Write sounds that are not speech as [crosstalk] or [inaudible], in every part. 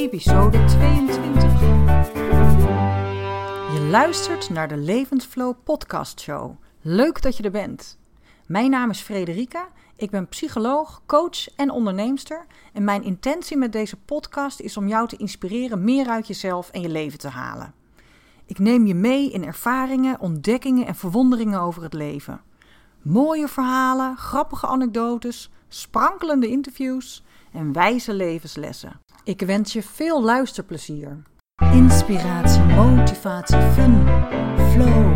episode 22. Je luistert naar de Levensflow Podcast Show. Leuk dat je er bent. Mijn naam is Frederika. Ik ben psycholoog, coach en onderneemster. En mijn intentie met deze podcast is om jou te inspireren meer uit jezelf en je leven te halen. Ik neem je mee in ervaringen, ontdekkingen en verwonderingen over het leven. Mooie verhalen, grappige anekdotes, sprankelende interviews en wijze levenslessen. Ik wens je veel luisterplezier. Inspiratie, motivatie, fun, flow.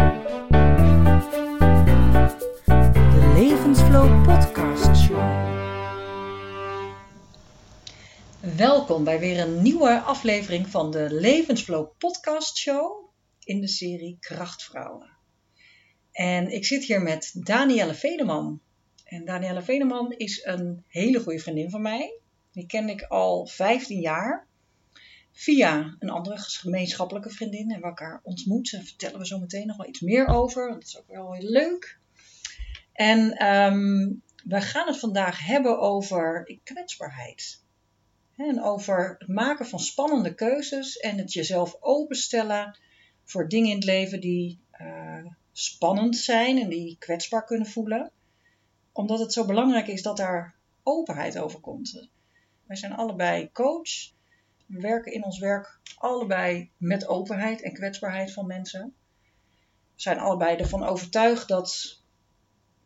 De Levensflow Podcast Show. Welkom bij weer een nieuwe aflevering van de Levensflow Podcast Show in de serie Krachtvrouwen. En ik zit hier met Danielle Veneman. En Danielle Veneman is een hele goede vriendin van mij. Die ken ik al 15 jaar. Via een andere gemeenschappelijke vriendin hebben we elkaar ontmoet. Daar vertellen we zo meteen nog wel iets meer over. Dat is ook wel heel leuk. En um, we gaan het vandaag hebben over kwetsbaarheid. En over het maken van spannende keuzes en het jezelf openstellen voor dingen in het leven die uh, spannend zijn en die kwetsbaar kunnen voelen. Omdat het zo belangrijk is dat daar openheid over komt. Wij zijn allebei coach. We werken in ons werk allebei met openheid en kwetsbaarheid van mensen. We zijn allebei ervan overtuigd dat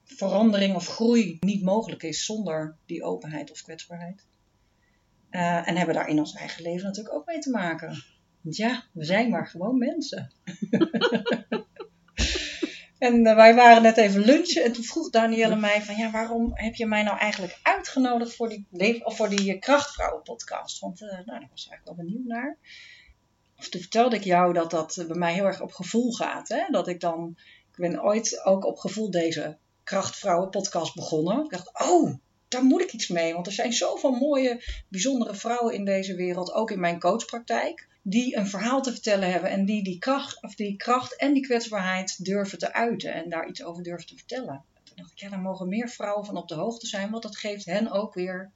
verandering of groei niet mogelijk is zonder die openheid of kwetsbaarheid. Uh, en hebben daar in ons eigen leven natuurlijk ook mee te maken. Want ja, we zijn maar gewoon mensen. [laughs] en uh, wij waren net even lunchen en toen vroeg Danielle mij van ja, waarom heb je mij nou eigenlijk uitgenodigd voor die, of voor die krachtvrouwen podcast? Want uh, nou, daar was eigenlijk wel benieuwd naar. Of toen vertelde ik jou dat dat bij mij heel erg op gevoel gaat. Hè? Dat ik dan, ik ben ooit ook op gevoel deze krachtvrouwen podcast begonnen. Ik dacht, oh, daar moet ik iets mee. Want er zijn zoveel mooie, bijzondere vrouwen in deze wereld, ook in mijn coachpraktijk die een verhaal te vertellen hebben en die die kracht, of die kracht en die kwetsbaarheid durven te uiten en daar iets over durven te vertellen. Toen dacht ik, ja, daar mogen meer vrouwen van op de hoogte zijn, want dat geeft hen ook weer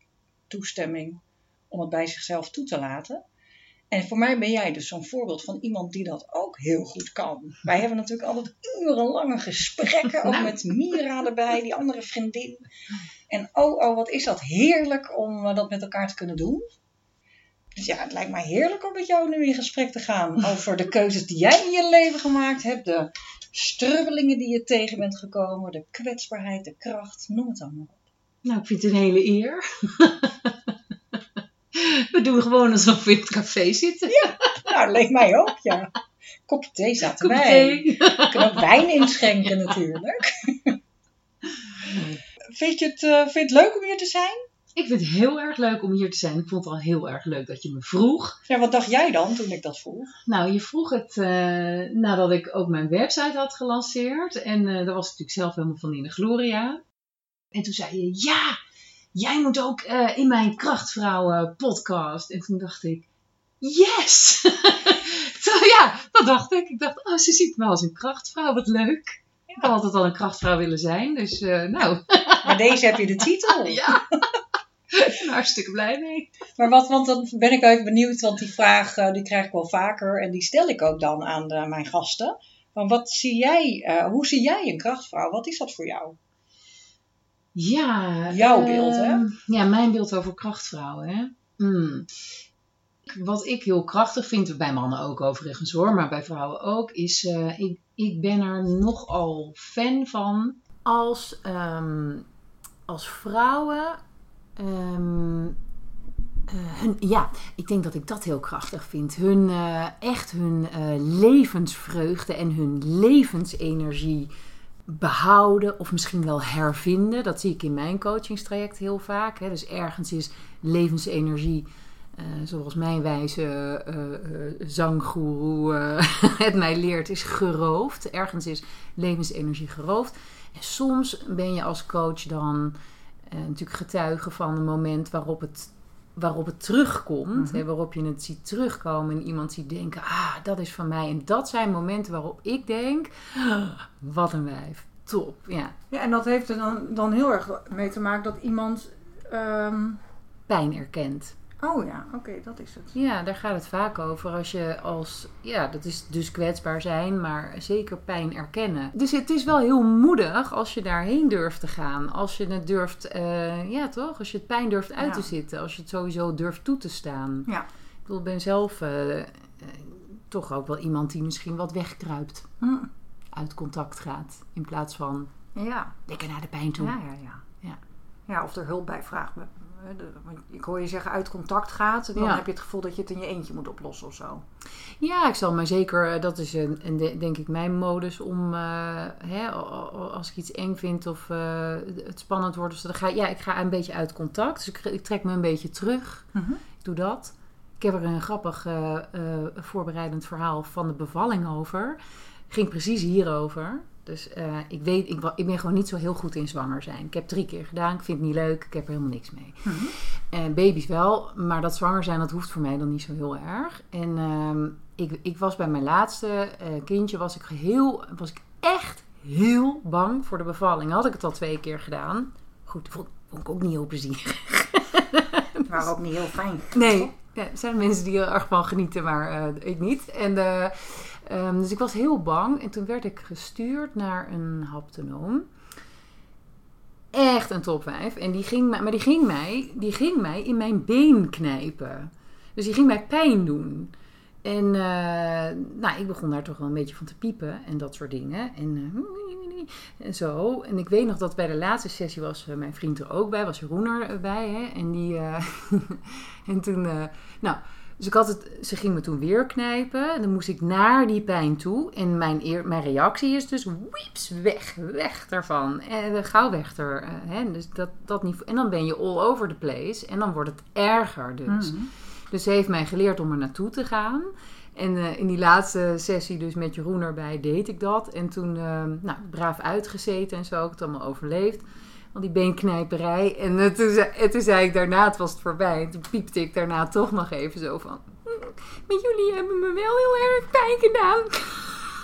toestemming om het bij zichzelf toe te laten. En voor mij ben jij dus zo'n voorbeeld van iemand die dat ook heel goed kan. Wij hebben natuurlijk altijd urenlange gesprekken, ook nou. met Mira erbij, die andere vriendin. En oh, oh, wat is dat heerlijk om dat met elkaar te kunnen doen. Dus ja, het lijkt mij heerlijk om met jou nu in gesprek te gaan [laughs] over de keuzes die jij in je leven gemaakt hebt, de strubbelingen die je tegen bent gekomen, de kwetsbaarheid, de kracht, noem het allemaal op. Nou, ik vind het een hele eer. [laughs] We doen gewoon alsof we in het café zitten. Ja, nou, leek mij ook, ja. Kopje thee zaten Kopje wij. We kunnen ook wijn inschenken natuurlijk. [laughs] Vind je, het, uh, vind je het leuk om hier te zijn? Ik vind het heel erg leuk om hier te zijn. Ik vond het al heel erg leuk dat je me vroeg. Ja, wat dacht jij dan toen ik dat vroeg? Nou, je vroeg het uh, nadat ik ook mijn website had gelanceerd. En uh, daar was ik natuurlijk zelf helemaal van in de gloria. En toen zei je, ja, jij moet ook uh, in mijn Krachtvrouwen podcast. En toen dacht ik, yes! [laughs] toen, ja, dat dacht ik. Ik dacht, oh, ze ziet me als een krachtvrouw, wat leuk. Ik had altijd al een krachtvrouw willen zijn, dus nou. [laughs] [laughs] Maar deze heb je de titel. [laughs] ja. hartstikke blij mee. Maar wat, want dan ben ik even benieuwd, want die vraag uh, die krijg ik wel vaker en die stel ik ook dan aan de, mijn gasten. Van wat zie jij, uh, hoe zie jij een krachtvrouw? Wat is dat voor jou? Ja. Jouw uh, beeld, hè? Ja, mijn beeld over krachtvrouwen, hè? Mm. Wat ik heel krachtig vind, bij mannen ook overigens hoor, maar bij vrouwen ook, is ik, ik ben er nogal fan van als, um, als vrouwen Um, uh, hun, ja, ik denk dat ik dat heel krachtig vind. Hun, uh, echt hun uh, levensvreugde en hun levensenergie behouden of misschien wel hervinden. Dat zie ik in mijn coachingstraject heel vaak. Hè. Dus ergens is levensenergie, zoals mijn wijze zanggoeroe [laughs] het mij leert, is geroofd. Ergens is levensenergie geroofd. En soms ben je als coach dan uh, natuurlijk getuigen van een moment waarop het, waarop het terugkomt. Mm waarop je het ziet terugkomen en iemand ziet denken, ah, dat is van mij. En dat zijn momenten waarop ik denk, ah, wat een wijf. Top, ja. Ja, en dat heeft er dan, dan heel erg mee te maken dat iemand... Um... Pijn erkent. Oh ja, oké, dat is het. Ja, daar gaat het vaak over. Als je als, ja, dat is dus kwetsbaar zijn, maar zeker pijn erkennen. Dus het is wel heel moedig als je daarheen durft te gaan. Als je het durft, eh, ja toch? Als je het pijn durft uit Ja. te zitten. Als je het sowieso durft toe te staan. Ja. Ik bedoel, ik ben zelf eh, eh, toch ook wel iemand die misschien wat wegkruipt. Hm. Uit contact gaat. In plaats van Ja. lekker naar de pijn toe. Ja, ja, ja. Ja. Ja, of er hulp bij vraagt. Want Ik hoor je zeggen uit contact gaat. Dan Ja. heb je het gevoel dat je het in je eentje moet oplossen of zo. Ja, ik zal maar zeker, eh, dat is een, een de- denk ik mijn modus om, eh, hè, als ik iets eng vind of eh, het spannend wordt, of dan ga, ja, ik ga een beetje uit contact. Dus ik, ik trek me een beetje terug. Ik doe dat. Ik heb er een grappig voorbereidend verhaal van de bevalling over. Ging precies hierover. Dus eh, ik weet, ik, ik ben gewoon niet zo heel goed in zwanger zijn. Ik heb drie keer gedaan. Ik vind het niet leuk. Ik heb er helemaal niks mee. En baby's wel, maar dat zwanger zijn, dat hoeft voor mij dan niet zo heel erg. En ehm, ik, ik was bij mijn laatste eh, kindje, was ik, heel, was ik echt heel bang voor de bevalling. Had ik het al twee keer gedaan. Goed, vond, vond ik ook niet heel plezierig. [laughs] Maar ook niet heel fijn. Nee, ja, er zijn mensen die er erg van genieten, maar eh, ik niet. En, eh, ehm, dus ik was heel bang. En toen werd ik gestuurd naar een haptonoom. Echt een topwijf. En die ging, maar die ging, mij, die ging mij in mijn been knijpen. Dus die ging mij pijn doen. En eh, nou, ik begon daar toch wel een beetje van te piepen en dat soort dingen. En, eh, en zo. En ik weet nog dat bij de laatste sessie was eh, mijn vriend er ook bij, was Jeroen er bij. Hè? En, die, [laughs] en toen, nou, dus ik had het, ze ging me toen weer knijpen. En dan moest ik naar die pijn toe. En mijn, eer, mijn reactie is dus, wieps, weg, weg ervan. En uh, gauw weg er. eh, hè? Dus dat, dat niet, en dan ben je all over the place. En dan wordt het erger dus. Mhm. Dus ze heeft mij geleerd om er naartoe te gaan. En eh, in die laatste sessie, dus met Jeroen erbij, deed ik dat. En toen, eh, nou, braaf uitgezeten en zo, ik het allemaal overleefd. Al die beenknijperij. En toen, zei, en toen zei ik daarna, het was het voorbij. En toen piepte ik daarna toch nog even zo van... "Mm, Maar jullie hebben me wel heel erg pijn gedaan.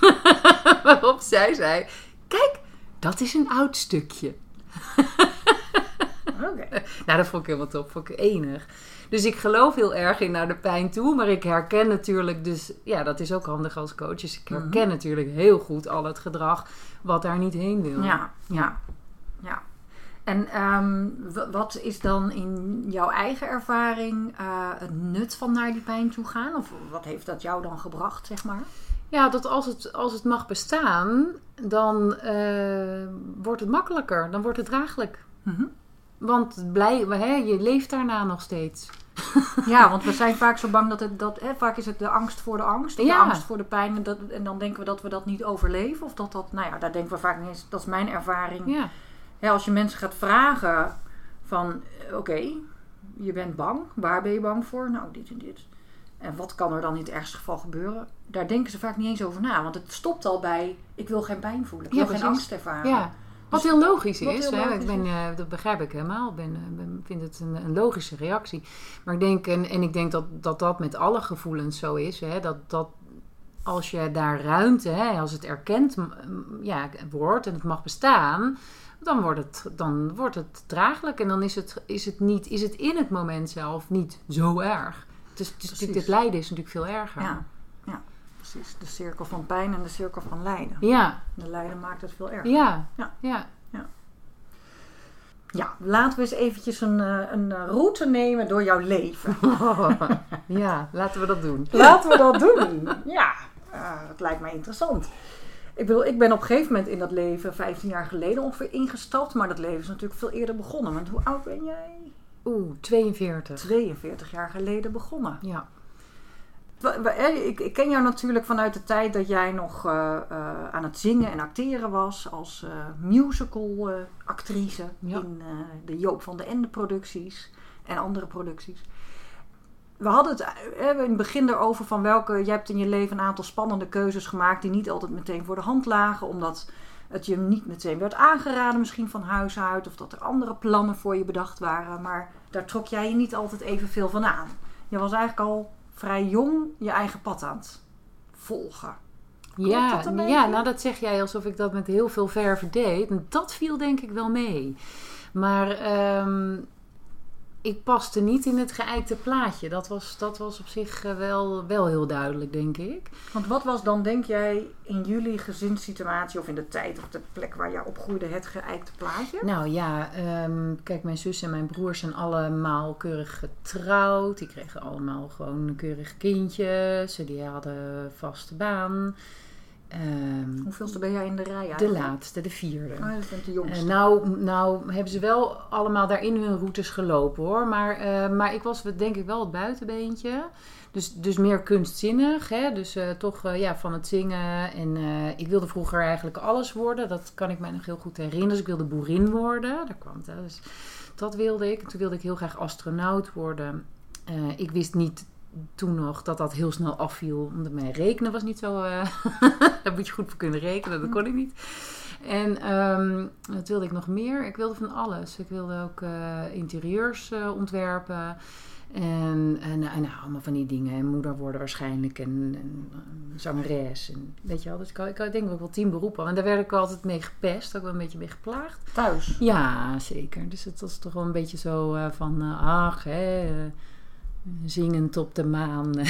[laughs] Waarop zij zei... Kijk, dat is een oud stukje. [laughs] Oké. Nou, dat vond ik helemaal top. Vond ik enig. Dus ik geloof heel erg in naar de pijn toe. Maar ik herken natuurlijk dus... Ja, dat is ook handig als coach. Dus ik herken natuurlijk heel goed al het gedrag wat daar niet heen wil. Ja, ja. En ehm, wat is dan in jouw eigen ervaring eh, het nut van naar die pijn toe gaan? Of wat heeft dat jou dan gebracht, zeg maar? Ja, dat als het, als het mag bestaan, dan eh, wordt het makkelijker. Dan wordt het draaglijk. Mhm. Want blij, hè, je leeft daarna nog steeds. Ja, want we zijn vaak zo bang dat het... Dat, hè, vaak is het de angst voor de angst. Ja. de angst voor de pijn. En, dat, en dan denken we dat we dat niet overleven. Of dat dat... Nou ja, daar denken we vaak niet eens... Dat is mijn ervaring. Ja, Ja, als je mensen gaat vragen van... eh, Oké, je bent bang. Waar ben je bang voor? Nou, dit en dit. En wat kan er dan in het ergste geval gebeuren? Daar denken ze vaak niet eens over na. Want het stopt al bij... Ik wil geen pijn voelen. Ik Ja, wil geen angst ervaren. ja. Wat Dus- heel logisch is. heel hè. logisch ik ben, eh, dat begrijp ik helemaal. Ik ben, eh, ben- vind het een, een logische reactie. Maar ik denk, en, en ik denk dat, dat dat met alle gevoelens zo is. Hè, dat, dat als je daar ruimte, hè, als het erkend ja, wordt en het mag bestaan, dan wordt het, dan wordt het draaglijk. En dan is het, is, het niet, is het in het moment zelf niet zo erg. Natuurlijk, dit lijden is natuurlijk veel erger. Ja, ja, precies. De cirkel van pijn en de cirkel van lijden. ja, De lijden maakt het veel erger. ja, Ja. ja. Ja, laten we eens eventjes een, eh, een eh, route nemen door jouw leven. [laughs] ja, laten we dat doen. Laten we dat doen. Ja, eh, dat lijkt mij interessant. Ik bedoel, ik ben op een gegeven moment in dat leven 15 jaar geleden ongeveer ingestapt. Maar dat leven is natuurlijk veel eerder begonnen. Want hoe oud ben jij? Oeh, 42. 42 jaar geleden begonnen. Ja. Ik, ken jou natuurlijk vanuit de tijd dat jij nog eh, eh, aan het zingen en acteren was als eh, musical actrice Ja. in de Joop van de Ende producties en andere producties. We hadden het eh, in het begin erover van welke. Je hebt in je leven een aantal spannende keuzes gemaakt die niet altijd meteen voor de hand lagen, omdat het je niet meteen werd aangeraden, misschien van huis uit, of dat er andere plannen voor je bedacht waren. Maar daar trok jij je niet altijd evenveel van aan. Je was eigenlijk al vrij jong je eigen pad aan het volgen. Ja, beetje? ja, nou dat zeg jij alsof ik dat met heel veel verve deed. En dat viel denk ik wel mee. Maar ehm, ik paste niet in het geëikte plaatje. Dat was, dat was op zich eh, wel, wel heel duidelijk, denk ik. Want wat was dan, denk jij, in jullie gezinssituatie of in de tijd of de plek waar jij opgroeide het geëikte plaatje? Nou ja, ehm, kijk, mijn zus en mijn broers zijn allemaal keurig getrouwd. Die kregen allemaal gewoon een keurig kindje. Ze die hadden vaste baan. Ehm, Hoeveelste ben jij in de rij de eigenlijk? laatste, de vierde. Oh, dat bent de jongste. Eh, nou, nou hebben ze wel allemaal daarin hun routes gelopen hoor. Maar, eh, maar ik was denk ik wel het buitenbeentje. Dus, dus meer kunstzinnig. Hè? Dus eh, toch ja, van het zingen. En ik wilde vroeger eigenlijk alles worden. Dat kan ik mij nog heel goed herinneren. Dus ik wilde boerin worden. Daar kwam het. hè. Dus dat wilde ik. Toen wilde ik heel graag astronaut worden. Ik wist niet toen nog dat dat heel snel afviel. Omdat mijn rekenen was niet zo... eh, [laughs] daar moet je goed voor kunnen rekenen. Dat kon ik niet. En ehm, wat wilde ik nog meer? Ik wilde van alles. Ik wilde ook eh, interieurs eh, ontwerpen. En, en, en nou, allemaal van die dingen. En moeder worden waarschijnlijk. En, en zangeres. En, weet je wel. Dus ik, had- ik had denk ik ook wel tien beroepen. En daar werd ik altijd mee gepest. Ook wel een beetje mee geplaagd. Thuis. Ja, zeker. Dus het was toch wel een beetje zo van... ach, hè... zingend op de maan. [laughs]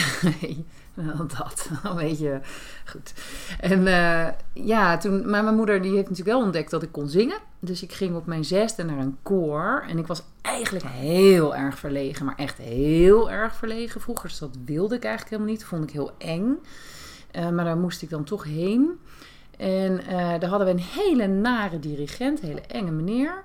Dat, een beetje goed. En eh, ja, toen, maar mijn moeder die heeft natuurlijk wel ontdekt dat ik kon zingen. Dus ik ging op mijn zesde naar een koor. En ik was eigenlijk heel erg verlegen, maar echt heel erg verlegen vroeger. Dat wilde ik eigenlijk helemaal niet. Dat vond ik heel eng. Eh, maar daar moest ik dan toch heen. En eh, daar hadden we een hele nare dirigent, hele enge meneer.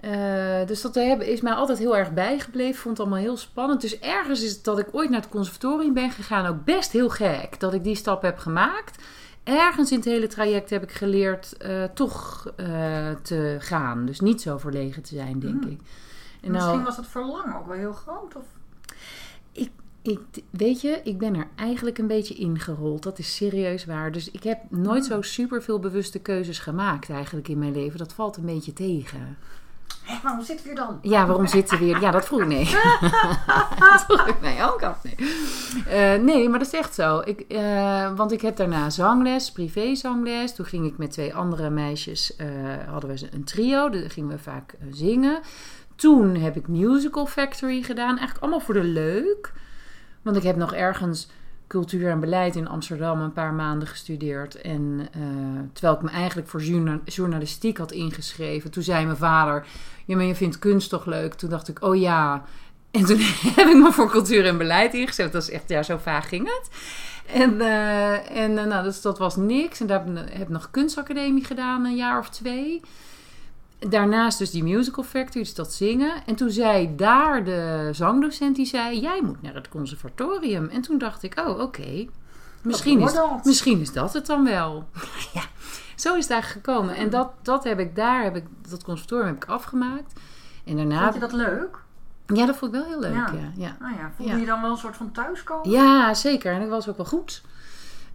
Eh, dus dat is mij altijd heel erg bijgebleven. Vond het allemaal heel spannend. Dus ergens is het dat ik ooit naar het conservatorium ben gegaan ook best heel gek. Dat ik die stap heb gemaakt. Ergens in het hele traject heb ik geleerd eh, toch eh, te gaan. Dus niet zo verlegen te zijn, denk Hmm. ik. En Misschien nou, was het verlangen ook wel heel groot. Of... ik, weet je, ik ben er eigenlijk een beetje ingerold. Dat is serieus waar. Dus ik heb nooit zo super veel bewuste keuzes gemaakt eigenlijk in mijn leven. Dat valt een beetje tegen. Hé, waarom zitten we hier dan? Ja, waarom zitten we weer? Ja, dat vroeg ik nee. [laughs] dat vroeg ik nee, ook af. Nee. Eh, nee, maar dat is echt zo. Ik, eh, want ik heb daarna zangles, privézangles. Toen ging ik met twee andere meisjes, eh, hadden we een trio. Daar gingen we vaak zingen. Toen heb ik Musical Factory gedaan. Eigenlijk allemaal voor de leuk. Want ik heb nog ergens cultuur en beleid in Amsterdam een paar maanden gestudeerd. En eh, terwijl ik me eigenlijk voor journa- journalistiek had ingeschreven. Toen zei mijn vader, ja maar je vindt kunst toch leuk? Toen dacht ik, oh ja. En toen [laughs] heb ik me voor cultuur en beleid ingeschreven. Dat is echt, ja, zo vaag ging het. En, eh, en eh, nou, dus dat was niks. En daar heb ik nog kunstacademie gedaan, een jaar of twee. Daarnaast dus die musical factory, dus dat zingen. En toen zei daar de zangdocent, die zei... jij moet naar het conservatorium. En toen dacht ik, oh, oké. Misschien, is, misschien is dat het dan wel. [laughs] ja, zo is het eigenlijk gekomen. En dat, dat heb ik daar, heb ik, dat conservatorium heb ik afgemaakt. En daarna... Vond je dat leuk? Ja, dat vond ik wel heel leuk, Ja. ja. ja. Nou ja, voelde je dan wel een soort van thuiskomen? Ja, zeker. En dat was ook wel goed.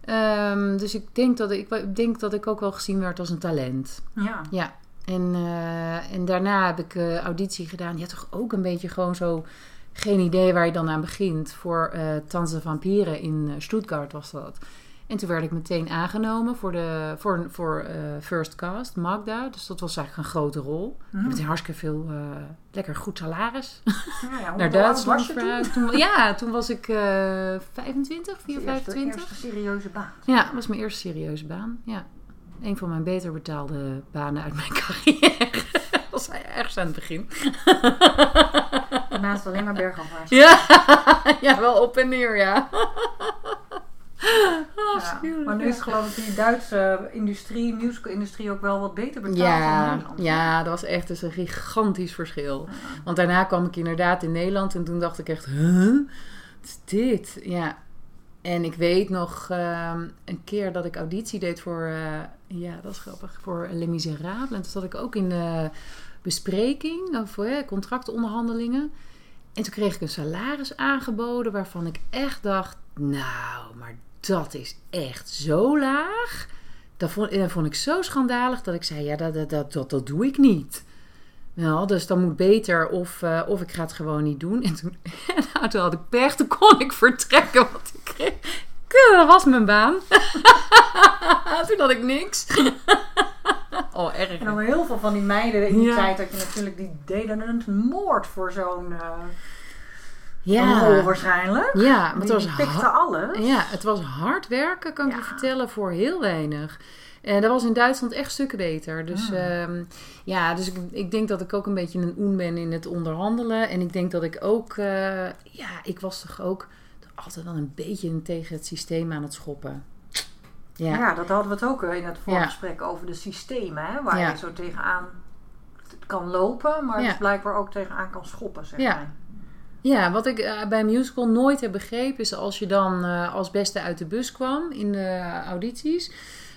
Ehm, dus ik denk, dat ik, ik denk dat ik ook wel gezien werd als een talent. Ja. Ja. En, eh, en daarna heb ik eh, auditie gedaan. Ja, toch ook een beetje gewoon zo... Geen idee waar je dan aan begint. Voor eh Tanzen Vampieren in Stuttgart was dat. En toen werd ik meteen aangenomen voor, de, voor, voor First Cast, Magda. Dus dat was eigenlijk een grote rol. Mhm. Met een hartstikke veel, lekker goed salaris. Ja, ja, [laughs] Naar Duitsland je toen? verhuisd. Toen, ja, toen was ik eh 25, 4, Je eerste, 25. eerste serieuze baan. Ja, dat was mijn eerste serieuze baan. Ja. Een van mijn beter betaalde banen uit mijn [laughs] carrière. dat was ergens aan het begin. Naast alleen maar bergafwaarts. Ja, [laughs] ja, wel op en neer, ja. Ja. Afschuwelijk, Maar nu is geloof ik die Duitse industrie, musical-industrie ook wel wat beter betaald dan Ja, Nederland. ja, dat was echt dus een gigantisch verschil. Want daarna kwam ik inderdaad in Nederland en toen dacht ik echt, huh? Wat is dit? Ja. En ik weet nog ehm, een keer dat ik auditie deed voor, eh, ja, dat is grappig, voor Les Miserables. En toen zat ik ook in de bespreking, eh, contractonderhandelingen. En toen kreeg ik een salaris aangeboden waarvan ik echt dacht, nou, maar dat is echt zo laag. Dat vond, vond ik zo schandalig dat ik zei, ja, dat, dat, dat, dat, doe ik niet. Nou, dus dan moet beter of, eh, of ik ga het gewoon niet doen. En toen, [laughs] nou, toen had ik pech, toen kon ik vertrekken, want ik kreeg... Dat was mijn baan. [laughs] toen had ik niks. [laughs] oh, erg. En dan heel veel van die meiden in die Ja. tijd dat je natuurlijk die deden een moord voor zo'n eh Ja. rol waarschijnlijk. Ja, maar het die, was pikte alles. Ja, het was hard werken, kan ik Ja. je vertellen, voor heel weinig. En dat was in Duitsland echt stukken beter. Dus Ah. ehm, ja, dus ik, ik denk dat ik ook een beetje een oen ben in het onderhandelen. En ik denk dat ik ook, eh, ja, ik was toch ook altijd wel een beetje tegen het systeem aan het schoppen. Ja. Ja, dat hadden we het ook eh, in het vorige Ja. gesprek over de systemen, hè, waar Ja. je zo tegenaan kan lopen, maar dus blijkbaar ook tegenaan kan schoppen, zeg Ja. maar. ja wat ik eh, bij musical nooit heb begrepen is als je dan eh, als beste uit de bus kwam in de audities.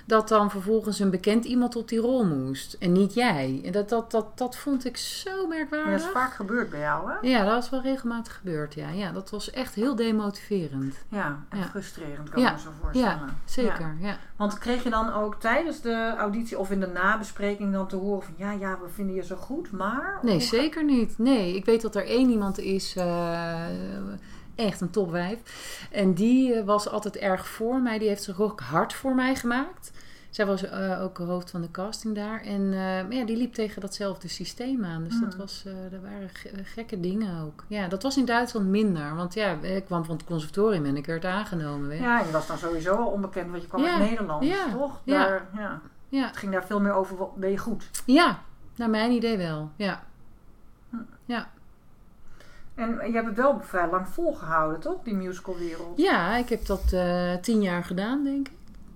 Dat dan vervolgens een bekend iemand op die rol moest. En niet jij. En dat, dat, dat, dat vond ik zo Ja, merkwaardig. dat is vaak gebeurd bij jou, hè? Ja, dat is wel regelmatig gebeurd. Ja, ja dat was echt heel demotiverend. Ja, en Ja. frustrerend kan Ja. ik me zo voorstellen. Ja, zeker. Ja. Want kreeg je dan ook tijdens de auditie of in de nabespreking dan te horen van ja, ja, we vinden je zo goed, maar... Nee, zeker niet. Nee, ik weet dat er één iemand is, eh, echt een topwijf. En die eh, was altijd erg voor mij. Die heeft zich ook hard voor mij gemaakt. Zij was eh, ook hoofd van de casting daar. En eh, maar ja, die liep tegen datzelfde systeem aan. Dus dat Hmm. was, eh dat waren ge- gekke dingen ook. Ja, dat was in Duitsland minder. Want ja, ik kwam van het conservatorium en ik werd aangenomen. Weet. Ja, je was dan sowieso al onbekend, want je kwam Ja. uit Nederland, Ja. toch? Ja. Daar, ja. Ja. Het ging daar veel meer over, wat- ben je goed? ja, naar mijn idee wel. Ja. En je hebt het wel vrij lang volgehouden, toch? Die musicalwereld. Ja, ik heb dat eh, tien jaar gedaan, denk ik.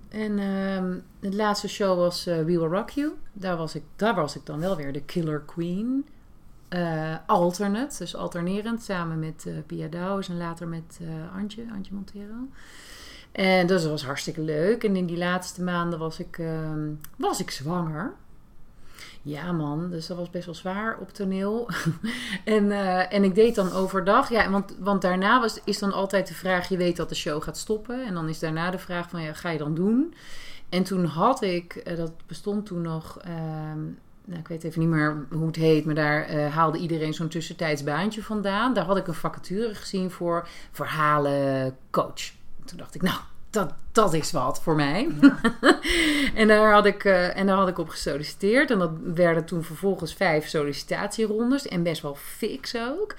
En ehm de laatste show was eh, We Will Rock You. Daar was, ik, daar was ik dan wel weer de Killer Queen. Eh, alternate, dus alternerend, samen met Pia Douwes en later met Antje, Antje Montero. En dus dat was hartstikke leuk. En in die laatste maanden was ik, ehm, was ik zwanger. Ja, man. Dus dat was best wel zwaar op toneel. [laughs] en, eh, en ik deed dan overdag. Ja, want, want daarna was, is dan altijd de vraag: je weet dat de show gaat stoppen. En dan is daarna de vraag: van ja, ga je dan doen? En toen had ik, eh, dat bestond toen nog. ehm, nou, ik weet even niet meer hoe het heet, maar daar eh, haalde iedereen zo'n tussentijds baantje vandaan. Daar had ik een vacature gezien voor verhalencoach. Toen dacht ik, nou, dat, dat is wat voor mij. [laughs] en, daar had ik, eh, en daar had ik op gesolliciteerd. En dat werden toen vervolgens vijf sollicitatierondes. En best wel fix ook.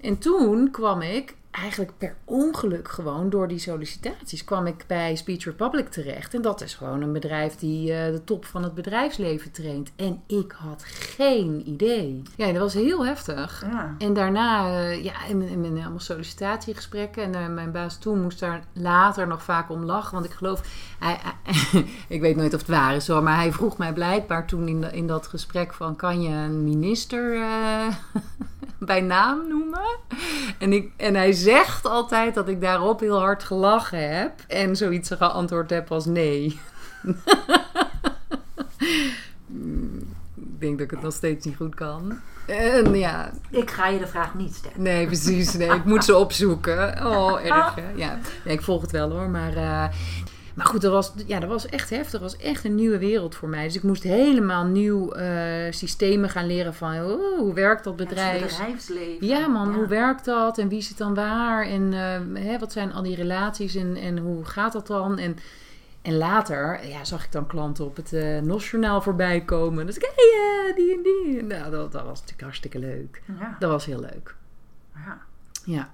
En toen kwam ik eigenlijk per ongeluk gewoon door die sollicitaties kwam ik bij Speech Republic terecht. En dat is gewoon een bedrijf die eh, de top van het bedrijfsleven traint. En ik had geen idee. Ja, dat was heel heftig. Ja. En daarna, eh, ja, in mijn, in mijn allemaal sollicitatiegesprekken. En eh, mijn baas toen moest daar later nog vaak om lachen. Want ik geloof, hij, hij- [laughs] ik weet nooit of het waar is hoor. Maar hij vroeg mij blijkbaar toen in, de- in dat gesprek van... Kan je een minister eh, [laughs] bij naam noemen? En, ik, en hij zegt altijd dat ik daarop heel hard gelachen heb. En zoiets geantwoord heb als nee. [laughs] Ik denk dat ik het nog steeds niet goed kan. En ja, Ik ga je de vraag niet stellen. Nee, precies. Nee, ik moet ze opzoeken. Oh, erg. hè? Ja, nee, ik volg het wel hoor. Maar, eh, maar goed, dat was, ja, dat was echt heftig. Dat was echt een nieuwe wereld voor mij. Dus ik moest helemaal nieuw eh, systemen gaan leren van oh, hoe werkt dat Het bedrijf. bedrijfsleven. Ja man, Ja. hoe werkt dat en wie zit dan waar en eh, hè, wat zijn al die relaties en, en hoe gaat dat dan? En, en later ja, zag ik dan klanten op het eh NOS-journaal voorbij komen. Dus ik, hé, hey, die en die. Nou, dat, dat was natuurlijk hartstikke leuk. Ja. Dat was heel leuk. ja. Ja.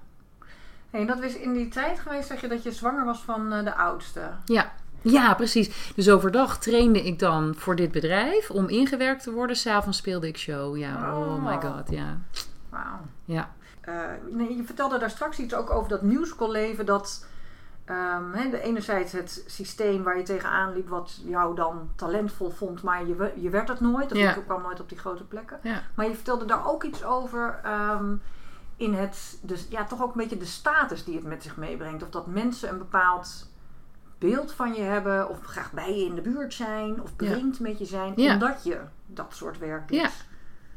En dat is in die tijd geweest, zeg je, dat je zwanger was van eh, de oudste. Ja. Ja, precies. Dus overdag trainde ik dan voor dit bedrijf om ingewerkt te worden. S'avonds speelde ik show. Ja, oh, Oh. my god, ja. Wauw. Ja, Eh, nee, je vertelde daar straks iets ook over dat musicalleven. Dat ehm, hè, de enerzijds het systeem waar je tegenaan liep, wat jou dan talentvol vond, maar je, je werd het nooit. Of Ja. kwam nooit op die grote plekken. ja. Maar je vertelde daar ook iets over ehm, in het, dus, ja, toch ook een beetje de status die het met zich meebrengt. Of dat mensen een bepaald beeld van je hebben, of graag bij je in de buurt zijn, of bevriend met je zijn, Ja. omdat je dat soort werk doet. Ja.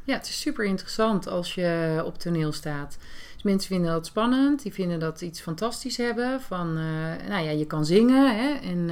Ja, het is super interessant als je op toneel staat. Dus mensen vinden dat spannend. Die vinden dat iets fantastisch hebben. Van, eh, nou ja, je kan zingen. Hè, en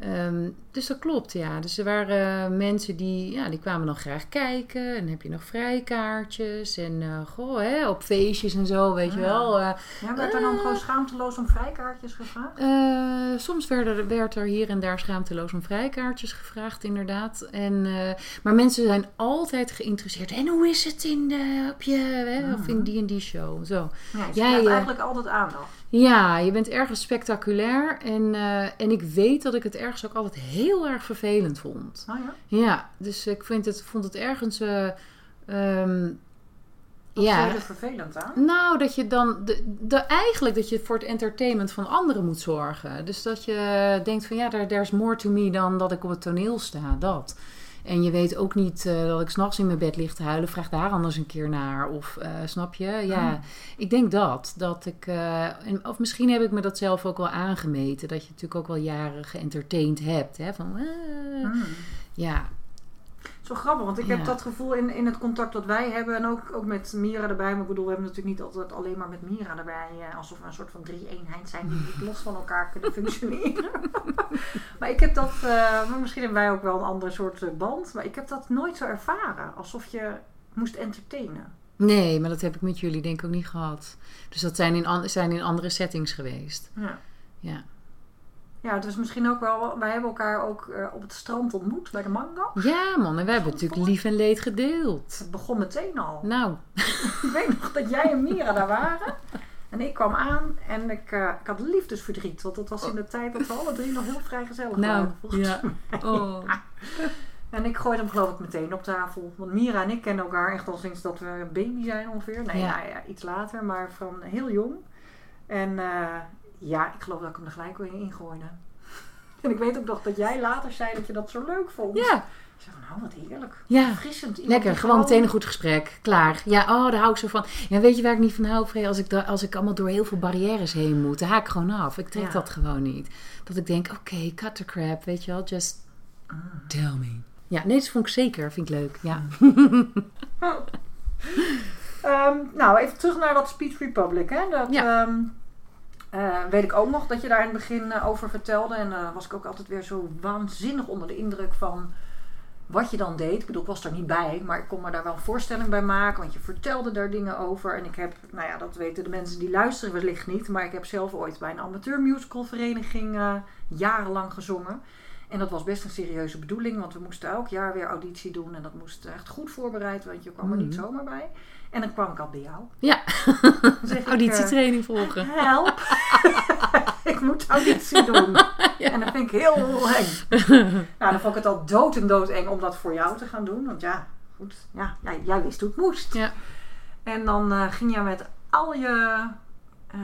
Ehm, dus dat klopt, ja. Dus er waren mensen die, ja, die kwamen dan graag kijken. En heb je nog vrijkaartjes. En uh, goh, hè, op feestjes en zo, weet je Ja. wel. Eh, Ja, werd er dan gewoon schaamteloos om vrijkaartjes gevraagd? eh, soms werd er, werd er hier en daar schaamteloos om vrijkaartjes gevraagd, inderdaad. En, eh, maar mensen zijn altijd geïnteresseerd. En hoe is het in de, op je, hè, of in die en die show? Zo. Ja, je ja. eigenlijk altijd aandacht. Ja, je bent ergens spectaculair. En, eh, en ik weet dat ik het ergens ook altijd heel erg vervelend vond. Nou ja, Ja, dus ik vind het, vond het ergens. ehm, wat ja, je er vervelend aan? nou, dat je dan. De, de, eigenlijk dat je voor het entertainment van anderen moet zorgen. Dus dat je denkt van ja, there, there's more to me dan dat ik op het toneel sta. Dat. En je weet ook niet eh, dat ik s'nachts in mijn bed lig te huilen. Vraag daar anders een keer naar. Of eh, snap je? Ja, Hmm. ik denk dat. dat ik, eh, en, of misschien heb ik me dat zelf ook wel aangemeten. Dat je natuurlijk ook wel jaren geëntertained hebt. Hè? Van, Hmm. ja, Zo grappig, want ik heb Ja. dat gevoel in, in het contact dat wij hebben en ook, ook met Mira erbij. Maar ik bedoel, we hebben natuurlijk niet altijd alleen maar met Mira erbij. eh, alsof we een soort van drie-eenheid zijn die niet los van elkaar kunnen [laughs] functioneren. [laughs] maar ik heb dat, eh, misschien hebben wij ook wel een ander soort eh, band. Maar ik heb dat nooit zo ervaren. Alsof je moest entertainen. Nee, maar dat heb ik met jullie denk ik ook niet gehad. Dus dat zijn in, zijn in andere settings geweest. Ja. Ja. Ja, dus misschien ook wel. Wij hebben elkaar ook eh, op het strand ontmoet bij de mango. Ja, man. En wij hebben natuurlijk lief en leed gedeeld. Het begon meteen al. Nou, [laughs] Ik weet nog dat jij en Mira daar waren. [laughs] En ik kwam aan en ik, eh, ik had liefdesverdriet. Want dat was in de tijd dat we alle drie nog heel vrij gezellig nou, waren. volgens ja. mij. Oh. [laughs] En ik gooide hem geloof ik meteen op tafel. Want Mira en ik kennen elkaar echt al sinds dat we een baby zijn ongeveer. Nee, Ja. nou ja, iets later, maar van heel jong. En eh, ja, ik geloof dat ik hem er gelijk weer in gooide. [laughs] En ik weet ook nog dat jij later zei dat je dat zo leuk vond. Ja, Ik zei van, oh wat heerlijk. ja. Iemand Lekker, gewoon meteen een goed gesprek. Klaar. Ja, oh, daar hou ik zo van. Ja, weet je waar ik niet van hou, Free? Als ik, als ik allemaal door heel veel barrières heen moet, dan haak ik gewoon af. Ik trek Ja. dat gewoon niet. Dat ik denk, oké, cut the crap, weet je wel. Just tell me. Ja, nee, dat vond ik zeker. Vind ik leuk, ja. [laughs] Ehm, nou, even terug naar dat Speech Republic. Hè? Dat, Ja. ehm, eh, weet ik ook nog dat je daar in het begin eh, over vertelde. En eh was ik ook altijd weer zo waanzinnig onder de indruk van wat je dan deed. Ik bedoel, ik was er niet bij, maar ik kon me daar wel een voorstelling bij maken. Want je vertelde daar dingen over. En ik heb, nou ja, dat weten de mensen die luisteren wellicht niet. Maar ik heb zelf ooit bij een amateur musical vereniging eh, jarenlang gezongen. En dat was best een serieuze bedoeling, want we moesten elk jaar weer auditie doen. En dat moest echt goed voorbereid, want je kwam er niet Mhm. zomaar bij. En dan kwam ik al bij jou. Ja, [laughs] ik, eh, auditietraining volgen. Help! [laughs] [laughs] ik moet auditie doen. [laughs] En dat vind ik heel eng. [laughs] nou, dan vond ik het al dood en dood eng om dat voor jou te gaan doen. Want ja, goed. Ja, jij, jij wist hoe het moest. Ja. En dan eh, ging je met al je... eh,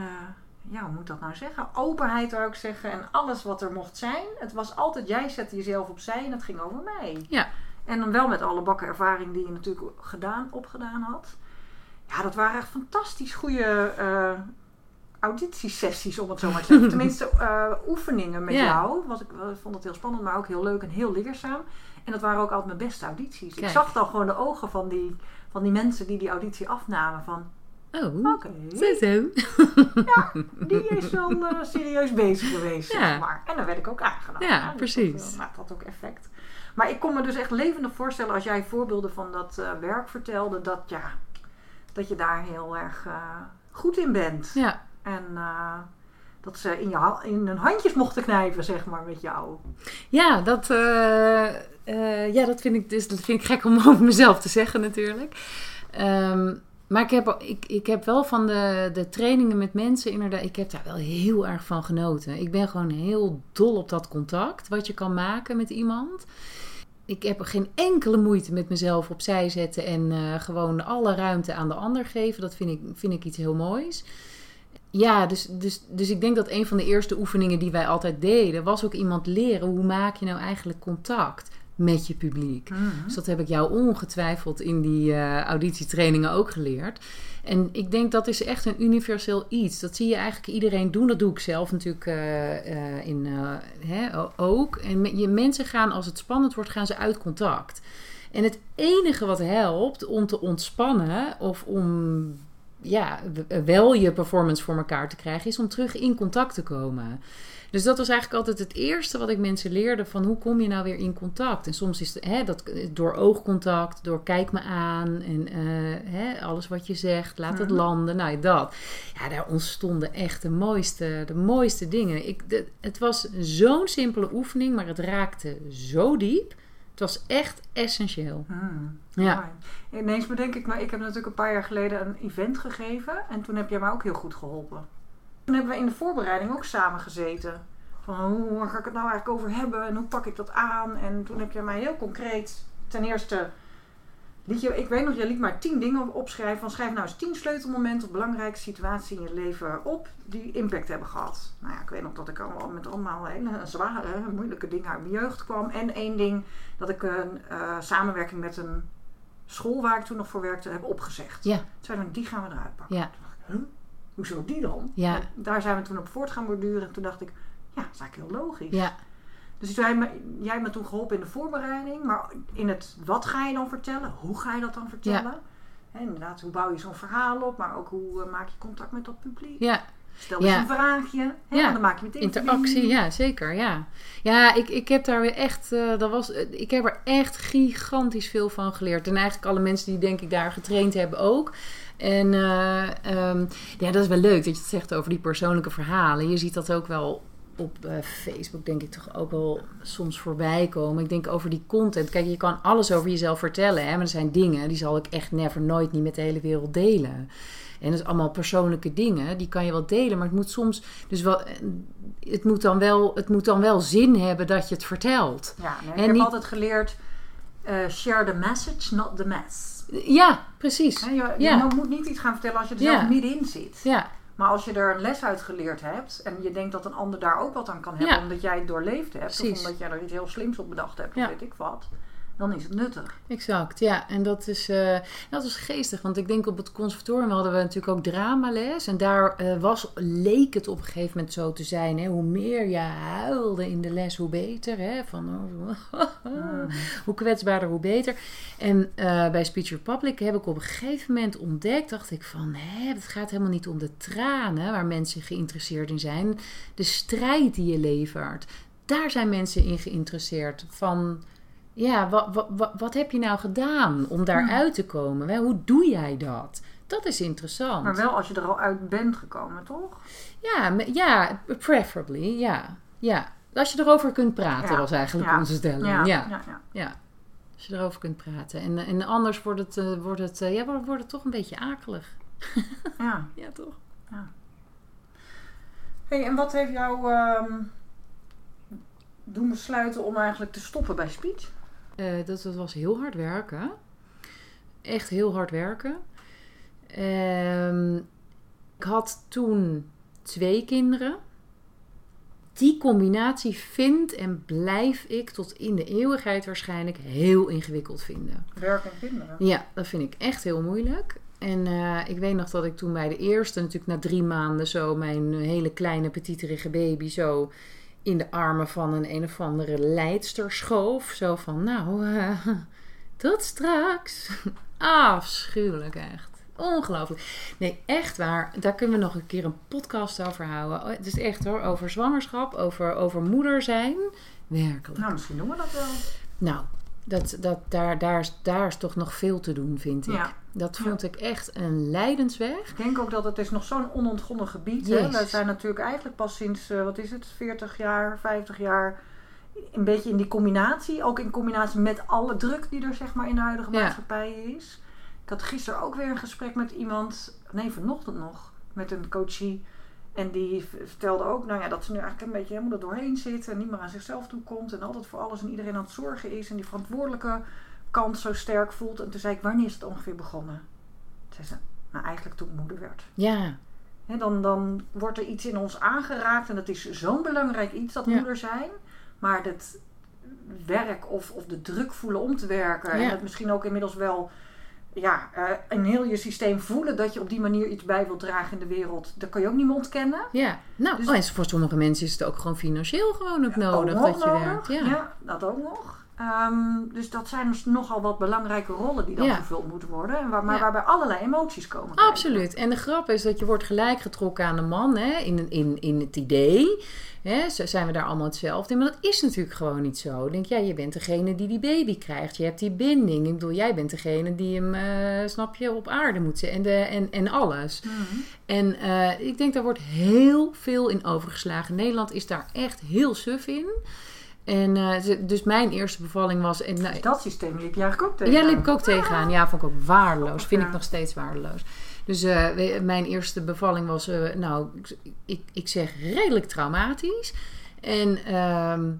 ja, hoe moet ik dat nou zeggen? Openheid zou ik zeggen. En alles wat er mocht zijn. Het was altijd, jij zette jezelf opzij en het ging over mij. Ja. En dan wel met alle bakken ervaring die je natuurlijk gedaan, opgedaan had. Ja, dat waren echt fantastisch goede eh auditiesessies, om het zo maar te zeggen. [laughs] Tenminste, eh, oefeningen met Ja. jou. Was ik vond het heel spannend, maar ook heel leuk en heel leerzaam. En dat waren ook altijd mijn beste audities. Ik zag dan gewoon de ogen van die, van die mensen die die auditie afnamen. Van, Oh, oké, zo zo. [laughs] die is wel eh, serieus bezig geweest, Ja. zeg maar. En dan werd ik ook aangenomen. Ja, dus precies. Dat, eh, nou, dat had ook effect. Maar ik kon me dus echt levendig voorstellen als jij voorbeelden van dat werk vertelde, dat, ja, dat je daar heel erg goed in bent. Ja, En eh, dat ze in, je, in hun handjes mochten knijpen, zeg maar, met jou. ja, dat, eh, eh, ja dat, vind ik, dus, dat vind ik gek om [laughs] over mezelf te zeggen natuurlijk. Ehm, maar ik heb, ik, ik heb wel van de, de trainingen met mensen inderdaad, ik heb daar wel heel erg van genoten. Ik ben gewoon heel dol op dat contact wat je kan maken met iemand. Ik heb geen enkele moeite met mezelf opzij zetten en gewoon alle ruimte aan de ander geven. Dat vind ik, vind ik iets heel moois. Ja, dus, dus, dus ik denk dat een van de eerste oefeningen die wij altijd deden, was ook iemand leren hoe maak je nou eigenlijk contact met je publiek. Dus dat heb ik jou ongetwijfeld in die eh, auditietrainingen ook geleerd. En ik denk dat is echt een universeel iets. Dat zie je eigenlijk iedereen doen. Dat doe ik zelf natuurlijk eh, eh, in, hè, ook. En je mensen gaan, als het spannend wordt, gaan ze uit contact. En het enige wat helpt om te ontspannen of om ja, wel je performance voor elkaar te krijgen, is om terug in contact te komen. Dus dat was eigenlijk altijd het eerste wat ik mensen leerde van hoe kom je nou weer in contact. En soms is het hè, dat, door oogcontact, door kijk me aan en eh, hè, alles wat je zegt, laat het Mhm. landen. Nou, dat. Ja, daar ontstonden echt de mooiste, de mooiste dingen. Ik, de- het was zo'n simpele oefening, maar het raakte zo diep. Het was echt essentieel. Hmm, Ja. Ineens bedenk ik me, ik heb natuurlijk een paar jaar geleden een event gegeven. En toen heb jij mij ook heel goed geholpen. Toen hebben we in de voorbereiding ook samen gezeten. Van hoe ga ik het nou eigenlijk over hebben en hoe pak ik dat aan? En toen heb jij mij heel concreet, ten eerste, liet je, ik weet nog, je liet maar tien dingen opschrijven. Van schrijf nou eens tien sleutelmomenten of belangrijke situaties in je leven op die impact hebben gehad. Nou ja, ik weet nog dat ik allemaal met allemaal hele zware, moeilijke dingen uit mijn jeugd kwam. En één ding, dat ik een eh, samenwerking met een school waar ik toen nog voor werkte heb opgezegd. Ja. Toen we, die gaan we eruit pakken. Ja. Huh? Hoezo die dan? Ja. En Daar zijn we toen op voort gaan borduren. En toen dacht ik, ja, dat is eigenlijk heel logisch. Ja, Dus jij, jij hebt me toen geholpen in de voorbereiding. Maar in het wat ga je dan vertellen? Hoe ga je dat dan vertellen? Inderdaad, hoe bouw je zo'n verhaal op? Maar ook hoe eh, maak je contact met dat publiek? ja. Stel eens Ja. een vraagje. Hè, Ja. Dan maak je meteen Interactie, ja, zeker. Ja, ja ik, ik heb daar weer echt, eh, dat was, eh, ik heb er echt gigantisch veel van geleerd. En eigenlijk alle mensen die denk ik daar getraind hebben ook. En eh, ehm, ja, dat is wel leuk dat je het zegt over die persoonlijke verhalen. Je ziet dat ook wel op eh, Facebook, denk ik toch ook wel soms voorbij komen. Ik denk over die content. Kijk, je kan alles over jezelf vertellen, hè, maar er zijn dingen die zal ik echt never, nooit, niet met de hele wereld delen. En dat is allemaal persoonlijke dingen, die kan je wel delen, maar het moet soms dus wel, het moet dan wel, het moet dan wel zin hebben dat je het vertelt. Ja, nee, ik En heb niet- altijd geleerd, eh, share the message, not the mess. Ja, precies. Je, Ja. moet niet iets gaan vertellen als je er Ja. zelf middenin zit. Ja, Maar als je er een les uit geleerd hebt en je denkt dat een ander daar ook wat aan kan hebben Ja. omdat jij het doorleefd hebt Precies. of omdat jij er iets heel slims op bedacht hebt Ja. of weet ik wat, dan is het nuttig. exact. Ja, en dat is, eh, dat is geestig. Want ik denk op het conservatorium hadden we natuurlijk ook dramales. En daar eh, was, leek het op een gegeven moment zo te zijn. Hè? Hoe meer je huilde in de les, hoe beter. Hè? Van, oh, [laughs] hoe kwetsbaarder, hoe beter. En eh, bij Speech Republic heb ik op een gegeven moment ontdekt, dacht ik van, hè, het gaat helemaal niet om de tranen waar mensen geïnteresseerd in zijn. De strijd die je levert, daar zijn mensen in geïnteresseerd. Van, ja, wat, wat, wat heb je nou gedaan om daaruit te komen? Hoe doe jij dat? Dat is interessant. Maar wel als je er al uit bent gekomen, toch? Ja, ja, preferably, ja. ja. Als je erover kunt praten, Ja. was eigenlijk Ja. onze stelling. Ja, ja. ja, als je erover kunt praten. En, en anders wordt het, eh, wordt, het, eh, ja, wordt het toch een beetje akelig. [laughs] ja. [laughs] Ja, toch? Hey, en wat heeft jou ehm, doen besluiten om eigenlijk te stoppen bij speech? Eh, dat, dat was heel hard werken. Echt heel hard werken. Ehm, ik had toen twee kinderen. Die combinatie vind en blijf ik tot in de eeuwigheid waarschijnlijk heel ingewikkeld vinden. Werk en kinderen. Ja, dat vind ik echt heel moeilijk. En eh, ik weet nog dat ik toen bij de eerste, natuurlijk na drie maanden, zo mijn hele kleine petiterige baby zo in de armen van een een of andere leidster schoof. Zo van, nou, eh, [laughs] tot straks. [laughs] Afschuwelijk echt. Ongelooflijk. Nee, echt waar. Daar kunnen we nog een keer een podcast over houden. Oh, Het is echt hoor, over zwangerschap, over, over moeder zijn. Werkelijk. Nou, misschien doen we dat wel. Nou, dat, dat, daar, daar, is, daar is toch nog veel te doen, vind ik. Ja. Dat vond ik echt een lijdensweg. Ik denk ook dat het is nog zo'n onontgonnen gebied. Hè? Jezus. We zijn natuurlijk eigenlijk pas sinds, eh, wat is het, 40 jaar, 50 jaar... een beetje in die combinatie. Ook in combinatie met alle druk die er zeg maar in de huidige Ja. maatschappij is. Ik had gisteren ook weer een gesprek met iemand, nee vanochtend nog, met een coachie. En die vertelde ook nou ja, dat ze nu eigenlijk een beetje helemaal er doorheen zit. En niet meer aan zichzelf toe komt. En altijd voor alles en iedereen aan het zorgen is. En die verantwoordelijke kant zo sterk voelt. En toen zei ik, wanneer is het ongeveer begonnen? Toen zei ze, nou eigenlijk toen ik moeder werd. Ja, Hè, dan, dan wordt er iets in ons aangeraakt en dat is zo'n belangrijk iets, dat Ja. moeder zijn. Maar het werk of, of de druk voelen om te werken Ja. en het misschien ook inmiddels wel ja, eh, in heel je systeem voelen dat je op die manier iets bij wilt dragen in de wereld, dat kan je ook niet meer ontkennen. ja. Nou, Dus- oh, en voor sommige mensen is het ook gewoon financieel gewoon ook nodig Ook dat je werkt. Ja. ja, dat ook nog. Ehm, dus dat zijn dus nogal wat belangrijke rollen die dan Ja. vervuld moeten worden. En waar, maar Ja. waarbij allerlei emoties komen. kijken. Absoluut. En de grap is dat je wordt gelijk getrokken aan de man hè, in, in, in het idee. Hè, zijn we daar allemaal hetzelfde in. Maar dat is natuurlijk gewoon niet zo. Ik denk, ja, je bent degene die die baby krijgt. Je hebt die binding. Ik bedoel, jij bent degene die hem, eh, snap je, op aarde moet zetten. En, de, en, en alles. Mhm. En eh, ik denk, daar wordt heel veel in overgeslagen. Nederland is daar echt heel suf in. En eh, dus mijn eerste bevalling was... En, nou, dat systeem liep je eigenlijk ook tegen. ja, liep ik ook tegenaan. Ja, vond ik ook waardeloos. Vind ik nog steeds waardeloos. Dus eh, mijn eerste bevalling was, eh, nou, ik- ik, zeg redelijk traumatisch. En ehm,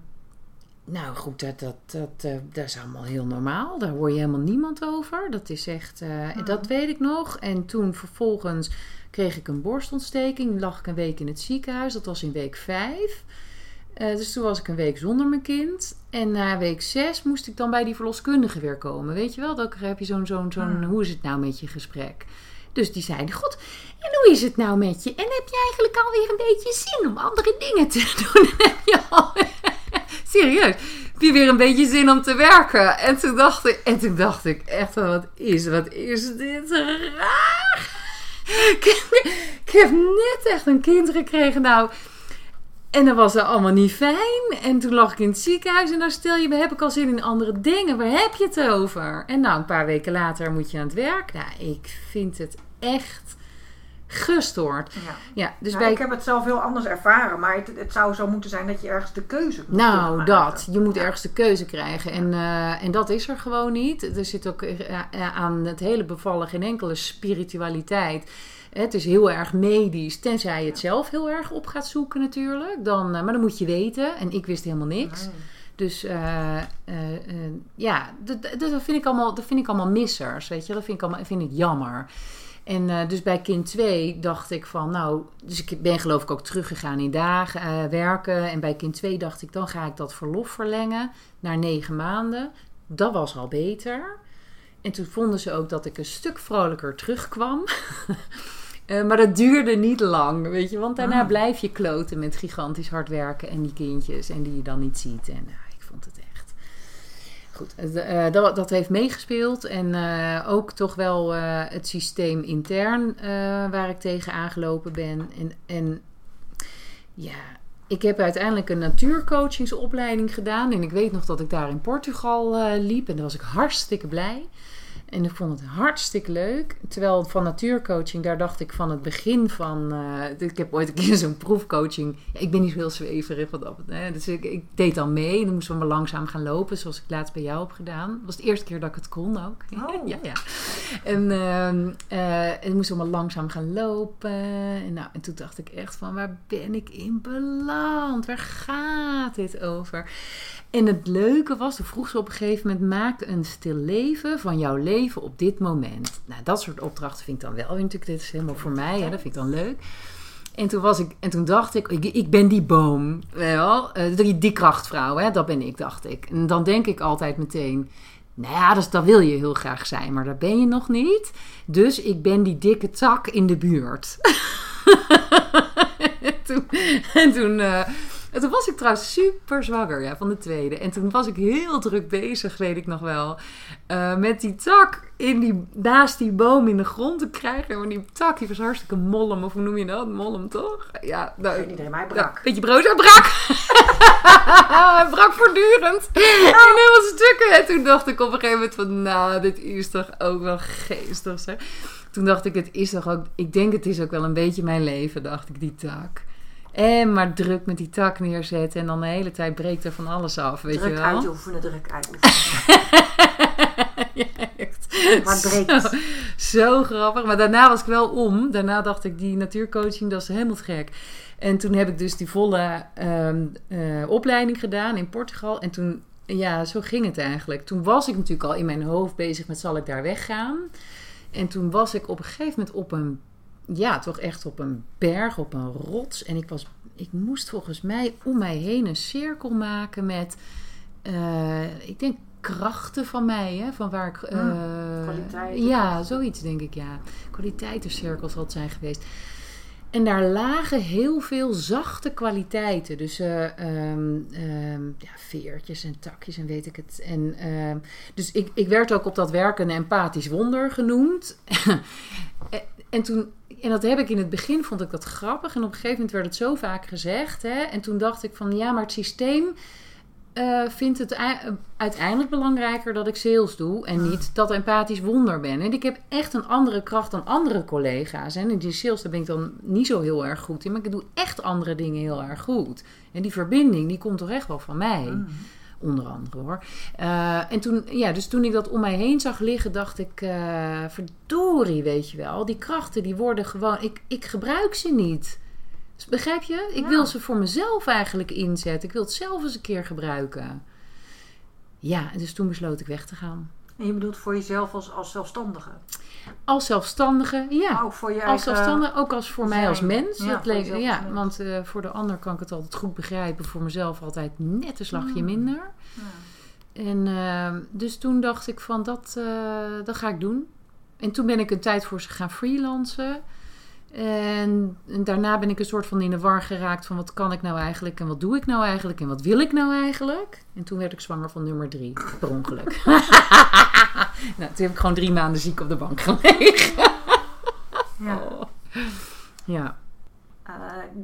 nou goed, dat, dat, dat, dat is allemaal heel normaal. Daar hoor je helemaal niemand over. Dat is echt, eh, dat weet ik nog. En toen vervolgens kreeg ik een borstontsteking. Lag ik een week in het ziekenhuis. Dat was in week vijf. Eh, dus toen was ik een week zonder mijn kind. En na week zes moest ik dan bij die verloskundige weer komen. Weet je wel, dan heb je zo'n, zo'n, zo'n Hmm. hoe is het nou met je gesprek. Dus die zeiden, god, en hoe is het nou met je? En heb je eigenlijk alweer een beetje zin om andere dingen te [laughs] doen? En heb je al... [laughs] Serieus, heb je weer een beetje zin om te werken? En toen dacht ik, en toen dacht ik echt, wat is, wat is dit raar? [laughs] Ik heb net echt een kind gekregen, nou... En dat was er allemaal niet fijn. En toen lag ik in het ziekenhuis. En dan stel je, heb ik al zin in andere dingen. Waar heb je het over? En nou, een paar weken later moet je aan het werk. Nou, ik vind het echt gestoord. Ja. Ja, dus Nou, bij... Ik heb het zelf heel anders ervaren, maar het, het zou zo moeten zijn dat je ergens de keuze moet Nou, dat. Je moet Ja. ergens de keuze krijgen. En, eh, en dat is er gewoon niet. Er zit ook eh, eh, aan het hele bevallen geen enkele spiritualiteit. Het is heel erg medisch, tenzij je het zelf heel erg op gaat zoeken natuurlijk. Dan, eh, maar dan moet je weten. En ik wist helemaal niks. Nee. Dus eh, eh, ja, dat, dat, vind ik allemaal, dat vind ik allemaal missers, weet je. Dat vind ik, allemaal, vind ik jammer. En dus bij kind 2 dacht ik van, nou... Dus ik ben geloof ik ook teruggegaan in dagen werken. En bij kind 2 dacht ik, dan ga ik dat verlof verlengen naar negen maanden. Dat was al beter. En toen vonden ze ook dat ik een stuk vrolijker terugkwam. [laughs] Eh, maar dat duurde niet lang, weet je. Want daarna Ah. blijf je kloten met gigantisch hard werken en die kindjes. En die je dan niet ziet. En nou, ik vond het echt... Goed, eh, dat, dat heeft meegespeeld. En eh, ook toch wel eh, het systeem intern eh, waar ik tegen aangelopen ben. En, en ja, ik heb uiteindelijk een natuurcoachingsopleiding gedaan. En ik weet nog dat ik daar in Portugal eh, liep. En daar was ik hartstikke blij. En ik vond het hartstikke leuk. Terwijl van natuurcoaching, daar dacht ik van het begin van... eh, ik heb ooit een keer zo'n proefcoaching. Ja, ik ben niet zo heel zweverig. Wat dat, hè, dus ik, ik deed dan mee. Dan moesten we maar langzaam gaan lopen. Zoals ik laatst bij jou heb gedaan. Dat was de eerste keer dat ik het kon ook. [laughs] Oh. ja, ja. En, en dan moesten we maar langzaam gaan lopen. En, nou, en toen dacht ik echt van, waar ben ik in beland? Waar gaat dit over? En het leuke was, toen vroeg ze op een gegeven moment... maak een stil leven van jouw leven op dit moment. Nou, dat soort opdrachten vind ik dan wel. Natuurlijk, dit helemaal voor mij. Hè, dat vind ik dan leuk. En toen, was ik, en toen dacht ik, ik, ben die boom. Wel, eh, die, die krachtvrouw, hè, dat ben ik, dacht ik. En dan denk ik altijd meteen... Nou ja, dus dat wil je heel graag zijn, maar dat ben je nog niet. Dus ik ben die dikke tak in de buurt. [laughs] en toen, en toen, eh, en toen was ik trouwens super zwanger ja, van de tweede. En toen was ik heel druk bezig, weet ik nog wel. eh, met die tak in die, naast die boom in de grond te krijgen. En die tak, die was hartstikke mollem. Of hoe noem je dat? Mollem toch? Ja, nou, Geen idee, maar brak. beetje brood, hij brak. [laughs] hij brak voortdurend. In helemaal stukken. En toen dacht ik op een gegeven moment van, nou, dit is toch ook wel geestig. Zeg. Toen dacht ik, het is toch ook, ik denk het is ook wel een beetje mijn leven, dacht ik, die tak. En maar druk met die tak neerzetten en dan de hele tijd breekt er van alles af, weet druk je wel. uitoefenen, druk uitoefenen. [laughs] ja, echt. Maar breekt. Zo, zo grappig. Maar daarna was ik wel om. Daarna dacht ik, die natuurcoaching, dat is helemaal gek. En toen heb ik dus die volle ehm, eh, opleiding gedaan in Portugal. En toen, ja, zo ging het eigenlijk. Toen was ik natuurlijk al in mijn hoofd bezig met, zal ik daar weggaan? En toen was ik op een gegeven moment op een, ja, toch echt op een berg, op een rots. En ik was, ik moest volgens mij om mij heen een cirkel maken met, eh, ik denk krachten van mij, hè, van waar ik... kwaliteiten. Ja, zoiets denk ik, ja. Kwaliteitencirkel zal het zijn geweest. En daar lagen heel veel zachte kwaliteiten. Dus eh, ehm, ehm, ja, veertjes en takjes en weet ik het. En, ehm, dus ik, ik werd ook op dat werk een empathisch wonder genoemd. [laughs] en, toen, en dat heb ik in het begin, vond ik dat grappig. En op een gegeven moment werd het zo vaak gezegd. Hè? En toen dacht ik van ja, maar het systeem uh, vindt het uiteindelijk belangrijker dat ik sales doe en niet dat empathisch wonder ben. En ik heb echt een andere kracht dan andere collega's. En in die sales daar ben ik dan niet zo heel erg goed in, maar ik doe echt andere dingen heel erg goed. En die verbinding, die komt toch echt wel van mij. Mm. Onder andere hoor. Uh, en toen, ja, dus toen ik dat om mij heen zag liggen, dacht ik: uh, verdorie, weet je wel. Die krachten die worden gewoon. Ik, ik gebruik ze niet. Begrijp je? Ik wil ze voor mezelf eigenlijk inzetten. Ik wil het zelf eens een keer gebruiken. Ja, dus toen besloot ik weg te gaan. En je bedoelt voor jezelf als, als zelfstandige? Als zelfstandige, ja. Ook voor je als zelfstandige, ook als voor mij als mens. Ja, dat ja want uh, voor de ander kan ik het altijd goed begrijpen. Voor mezelf altijd net een slagje hmm. minder. Ja. En uh, dus toen dacht ik van dat, uh, dat ga ik doen. En toen ben ik een tijd voor ze gaan freelancen. En, daarna ben ik een soort van in de war geraakt van wat kan ik nou eigenlijk en wat doe ik nou eigenlijk en wat wil ik nou eigenlijk. En toen werd ik zwanger van nummer drie, per ongeluk. [laughs] nou, toen heb ik gewoon drie maanden ziek op de bank gelegen. [laughs] ja. Oh. ja. Uh,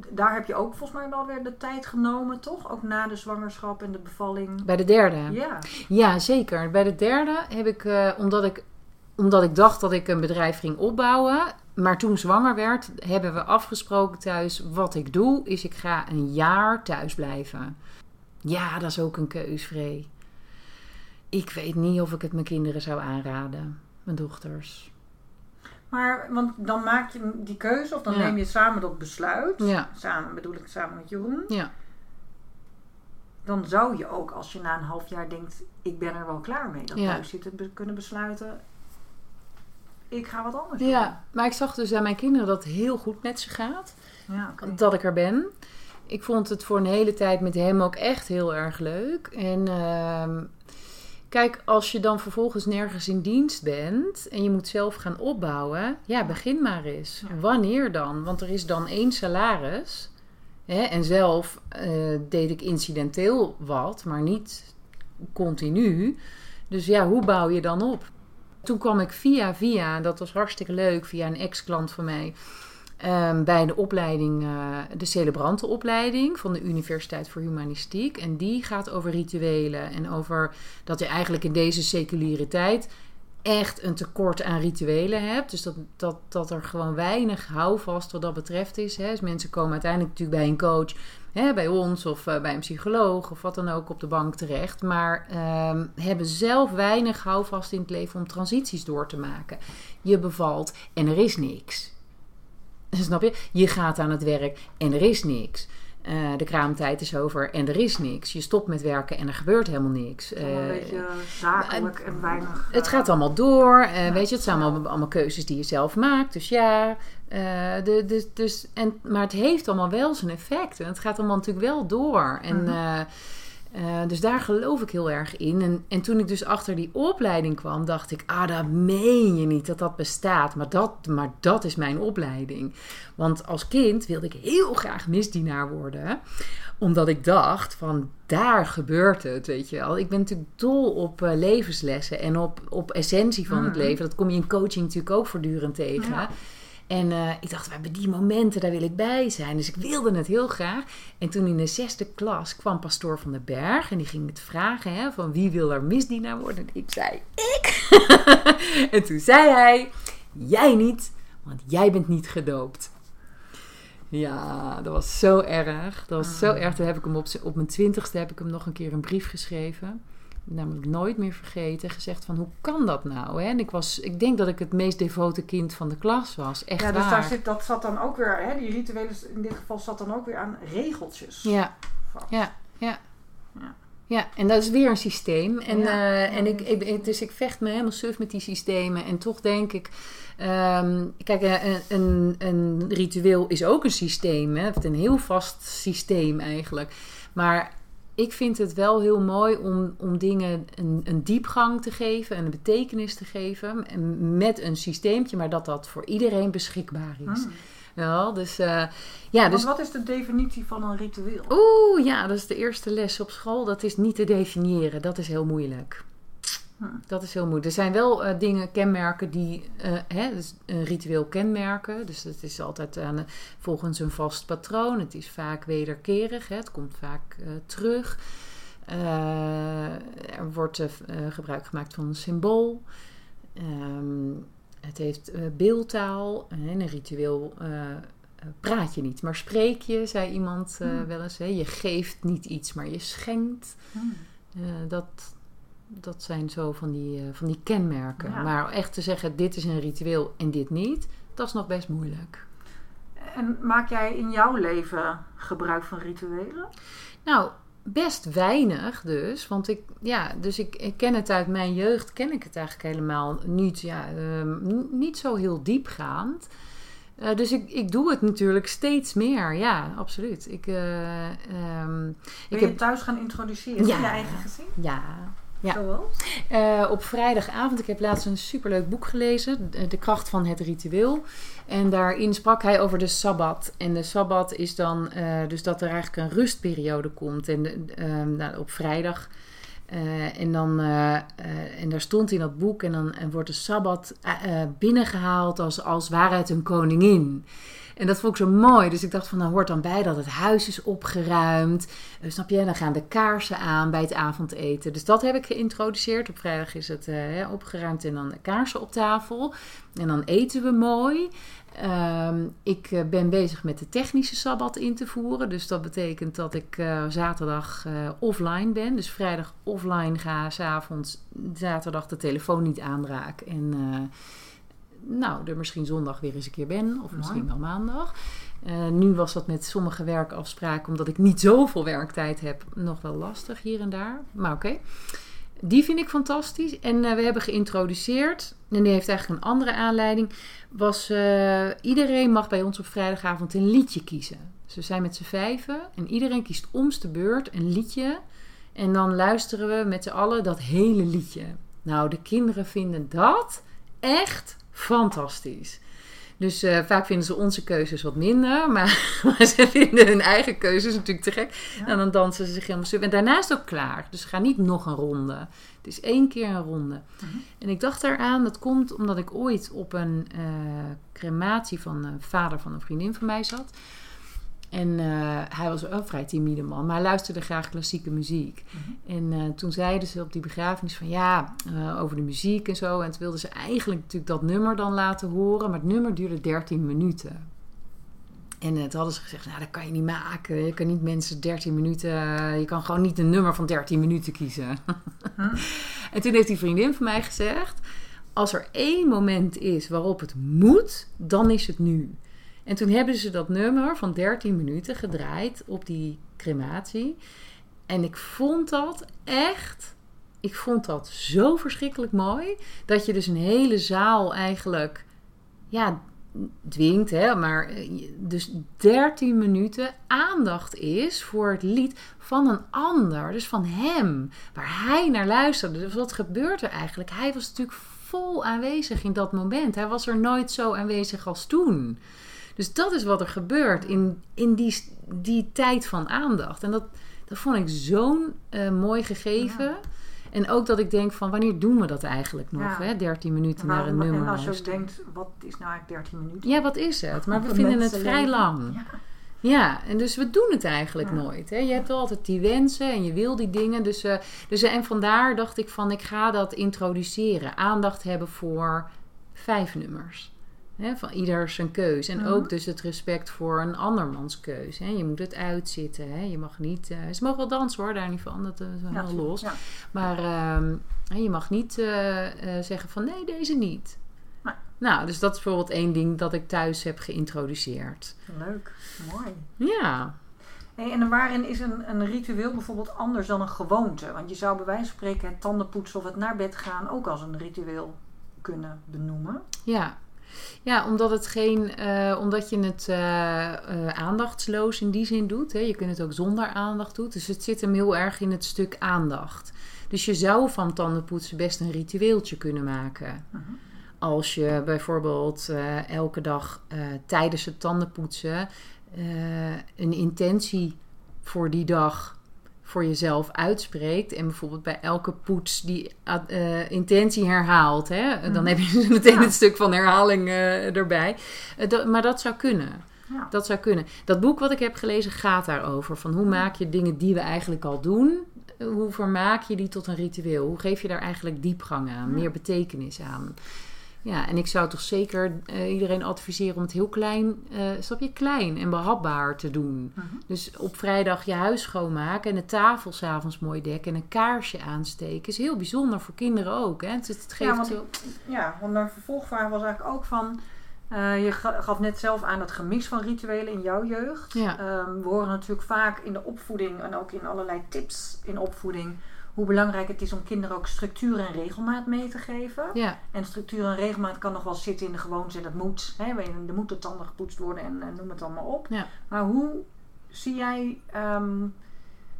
daar heb je ook volgens mij wel weer de tijd genomen, toch? Ook na de zwangerschap en de bevalling. Bij de derde? Ja. Ja, zeker. Bij de derde heb ik, uh, omdat ik omdat ik dacht dat ik een bedrijf ging opbouwen. Maar toen zwanger werd, hebben we afgesproken thuis. Wat ik doe, is ik ga een jaar thuis blijven. Ja, dat is ook een keus, Vree. Ik weet niet of ik het mijn kinderen zou aanraden. Mijn dochters. Maar, want dan maak je die keuze, of dan neem je samen dat besluit. Ja. Samen bedoel ik samen met Jeroen. Ja. Dan zou je ook, als je na een half jaar denkt, ik ben er wel klaar mee, dat thuis zitten, kunnen besluiten ik ga wat anders doen. Ja, maar ik zag dus aan mijn kinderen dat het heel goed met ze gaat. Ja, Dat ik er ben. Ik vond het voor een hele tijd met hem ook echt heel erg leuk. En uh, kijk, als je dan vervolgens nergens in dienst bent en je moet zelf gaan opbouwen, ja, begin maar eens. Wanneer dan? Want er is dan één salaris. Hè? En zelf uh, deed ik incidenteel wat, maar niet continu. Dus ja, hoe bouw je dan op? Toen kwam ik via via, dat was hartstikke leuk, via een ex-klant van mij. Um, bij de opleiding, uh, de celebrantenopleiding van de Universiteit voor Humanistiek. En die gaat over rituelen en over dat je eigenlijk in deze seculiere tijd echt een tekort aan rituelen hebt. Dus dat, dat, dat er gewoon weinig houvast wat dat betreft is. Hè. Dus mensen komen uiteindelijk natuurlijk bij een coach hè, bij ons of uh, bij een psycholoog of wat dan ook op de bank terecht. Maar um, hebben zelf weinig houvast in het leven om transities door te maken. Je bevalt en er is niks. [laughs] Snap je? Je gaat aan het werk en er is niks. Uh, de kraamtijd is over en er is niks. Je stopt met werken en er gebeurt helemaal niks. Uh, een beetje zakelijk en weinig. Het gaat allemaal door. weet je, het zijn allemaal, allemaal keuzes die je zelf maakt. Dus ja, uh, de, de, dus, en, maar het heeft allemaal wel zijn effect. En het gaat allemaal natuurlijk wel door. En, mm dus daar geloof ik heel erg in. En, en toen ik dus achter die opleiding kwam, dacht ik: ah, dat meen je niet dat dat bestaat. Maar dat, maar dat is mijn opleiding. Want als kind wilde ik heel graag misdienaar worden omdat ik dacht van daar gebeurt het, weet je wel. Ik ben natuurlijk dol op uh, levenslessen en op, op essentie van het mhm. leven. Dat kom je in coaching natuurlijk ook voortdurend tegen. Ja. En uh, ik dacht, we hebben die momenten, daar wil ik bij zijn. Dus ik wilde het heel graag. En toen in de zesde klas kwam pastoor van den Berg. En die ging het vragen hè, van wie wil er misdienaar worden. En ik zei, ik. [laughs] en toen zei hij, jij niet, want jij bent niet gedoopt. Ja, dat was zo erg. Dat was zo ah. erg. Toen heb ik hem op, op mijn twintigste heb ik hem nog een keer een brief geschreven namelijk nooit meer vergeten, gezegd van hoe kan dat nou? Hè? En ik, was, ik denk dat ik het meest devote kind van de klas was. Echt ja, dus daar zit, dat zat dan ook weer, hè, die rituelen in dit geval zat dan ook weer aan regeltjes. Ja, ja, ja. ja. Ja, en dat is weer een systeem. En, uh, en ik, ik, dus ik vecht me helemaal suf met die systemen. En toch denk ik, um, kijk, eh, een, een, een, ritueel is ook een systeem. Hè? Een heel vast systeem eigenlijk. Maar ik vind het wel heel mooi om, om dingen een, een diepgang te geven en een betekenis te geven. met een systeempje, maar dat dat voor iedereen beschikbaar is. Wel, dus uh, ja, dus... wat is de definitie van een ritueel? Oeh, ja, dat is de eerste les op school. Dat is niet te definiëren. Dat is heel moeilijk. Dat is heel moeilijk. Er zijn wel uh, dingen, kenmerken die uh, hè, dus een ritueel kenmerken. Dus het is altijd aan, volgens een vast patroon. Het is vaak wederkerig. Hè. Het komt vaak terug. er wordt gebruik gemaakt van een symbool. Um, het heeft beeldtaal. En een ritueel praat je niet, maar spreek je, zei iemand uh, wel eens. Hè? Je geeft niet iets, maar je schenkt. Hmm. dat, dat zijn zo van die, van die kenmerken. Maar echt te zeggen, dit is een ritueel en dit niet, dat is nog best moeilijk. En maak jij in jouw leven gebruik van rituelen? Nou, best weinig dus. Want ik, ja, dus ik, ik ken het uit mijn jeugd, ken ik het eigenlijk helemaal niet, ja, uh, niet zo heel diepgaand. Uh, dus ik, ik doe het natuurlijk steeds meer. Ja, absoluut. Ik, uh, um, ik je heb... thuis gaan introduceren ja, in je eigen gezin? Ja, ja. Uh, op vrijdagavond, ik heb laatst een superleuk boek gelezen, De kracht van het ritueel. En daarin sprak hij over de Sabbat. En de Sabbat is dan uh, dus dat er eigenlijk een rustperiode komt. En uh, nou, op vrijdag. En, dan, en daar stond in dat boek, en dan en wordt de Sabbat binnengehaald als, als waarheid een koningin. En dat vond ik zo mooi. Dus ik dacht van, nou hoort dan bij dat het huis is opgeruimd. Uh, snap je? Dan gaan de kaarsen aan bij het avondeten. Dus dat heb ik geïntroduceerd. Op vrijdag is het uh, opgeruimd en dan de kaarsen op tafel. En dan eten we mooi. Um, ik uh, ben bezig met de technische sabbat in te voeren. Dus dat betekent dat ik zaterdag offline ben. Dus vrijdag offline ga, s'avonds zaterdag de telefoon niet aanraak. En nou, er misschien zondag weer eens een keer ben, of misschien wel maandag. Uh, nu was dat met sommige werkafspraken, omdat ik niet zoveel werktijd heb, nog wel lastig hier en daar. Maar oké. Die vind ik fantastisch. En uh, we hebben geïntroduceerd, en die heeft eigenlijk een andere aanleiding, was uh, iedereen mag bij ons op vrijdagavond een liedje kiezen. Dus we zijn met z'n vijven en iedereen kiest om's de beurt een liedje. En dan luisteren we met z'n allen dat hele liedje. Nou, de kinderen vinden dat echt fantastisch. Dus uh, vaak vinden ze onze keuzes wat minder. [laughs] Maar, maar, ze vinden hun eigen keuzes natuurlijk te gek. En dan dansen ze zich helemaal stuk. En daarna is het ook klaar. Dus ga niet nog een ronde. Het is één keer een ronde. Mhm. En ik dacht eraan, dat komt omdat ik ooit op een uh, crematie van een vader van een vriendin van mij zat. En uh, hij was ook vrij timide man, maar hij luisterde graag klassieke muziek. Mhm. En uh, toen zeiden ze op die begrafenis van ja, uh, over de muziek en zo. En toen wilden ze eigenlijk natuurlijk dat nummer dan laten horen, maar het nummer duurde 13 minuten. En toen hadden ze gezegd, nou dat kan je niet maken. Je kan niet mensen 13 minuten, je kan gewoon niet een nummer van 13 minuten kiezen. [laughs] En toen heeft die vriendin van mij gezegd, als er één moment is waarop het moet, dan is het nu. En toen hebben ze dat nummer van 13 minuten gedraaid op die crematie. En ik vond dat echt, ik vond dat zo verschrikkelijk mooi. Dat je dus een hele zaal eigenlijk, ja, dwingt, hè, maar eh, dus 13 minuten aandacht is voor het lied van een ander, dus van hem, waar hij naar luisterde. Dus wat gebeurt er eigenlijk? Hij was natuurlijk vol aanwezig in dat moment. Hij was er nooit zo aanwezig als toen. Dus dat is wat er gebeurt in, in die, die tijd van aandacht. En dat, dat vond ik zo'n uh, mooi gegeven. En ook dat ik denk van wanneer doen we dat eigenlijk nog? Hè? 13 minuten naar een nummer. En als je ook denkt, wat is nou eigenlijk 13 minuten? Ja, wat is het? Maar we vinden het vrij lang. Ja. Ja, en dus we doen het eigenlijk nooit. Hè? Je hebt altijd die wensen en je wil die dingen. Dus, uh, dus, en vandaar dacht ik van, ik ga dat introduceren. Aandacht hebben voor vijf nummers van ieder zijn keus. En ook mhm. dus het respect voor een andermans keus. Hè. Je moet het uitzitten. Hè. Je mag niet... Uh, ze mogen wel dansen hoor, daar niet van. Dat is wel los. Maar uh, je mag niet uh, zeggen van nee, deze niet. Nou, dus dat is bijvoorbeeld één ding dat ik thuis heb geïntroduceerd. Leuk, mooi. Ja. Hey, en waarin is een, een ritueel bijvoorbeeld anders dan een gewoonte? Want je zou bij wijze van spreken het tandenpoetsen of het naar bed gaan ook als een ritueel kunnen benoemen. Ja, ja, omdat, het geen, uh, omdat je het uh, uh, aandachtsloos in die zin doet. Hè. Je kunt het ook zonder aandacht doen. Dus het zit hem heel erg in het stuk aandacht. Dus je zou van tandenpoetsen best een ritueeltje kunnen maken. -huh. als je bijvoorbeeld eh, elke dag eh, tijdens het tandenpoetsen eh, een intentie voor die dag voor jezelf uitspreekt. En bijvoorbeeld bij elke poets die eh, intentie herhaalt. Hè? Dan Mhm. heb je [laughs] meteen Ja. een stuk van herhaling eh, erbij. Eh, dat- maar dat zou kunnen. Ja. Dat zou kunnen. Dat boek wat ik heb gelezen gaat daarover. Van hoe maak je dingen die we eigenlijk al doen... eh, Hoe vermaak je die tot een ritueel? Hoe geef je daar eigenlijk diepgang aan? Ja. Meer betekenis aan? Ja, en ik zou toch zeker eh, iedereen adviseren om het heel klein, eh snap je, klein en behapbaar te doen. Mhm. Dus op vrijdag je huis schoonmaken en de tafel s'avonds mooi dekken en een kaarsje aansteken is heel bijzonder voor kinderen ook. Hè? Het, het geeft Ja, want, heel- ja, want mijn vervolgvraag was eigenlijk ook van... eh, je ga- gaf net zelf aan het gemis van rituelen in jouw jeugd. Ja. Ehm, we horen natuurlijk vaak in de opvoeding en ook in allerlei tips in opvoeding... hoe belangrijk het is om kinderen ook structuur en regelmaat mee te geven. ja, En structuur en regelmaat kan nog wel zitten in de gewoonte dat moet. Hè, er moeten tanden gepoetst worden en, en noem het allemaal op. Ja. Maar hoe zie jij ehm,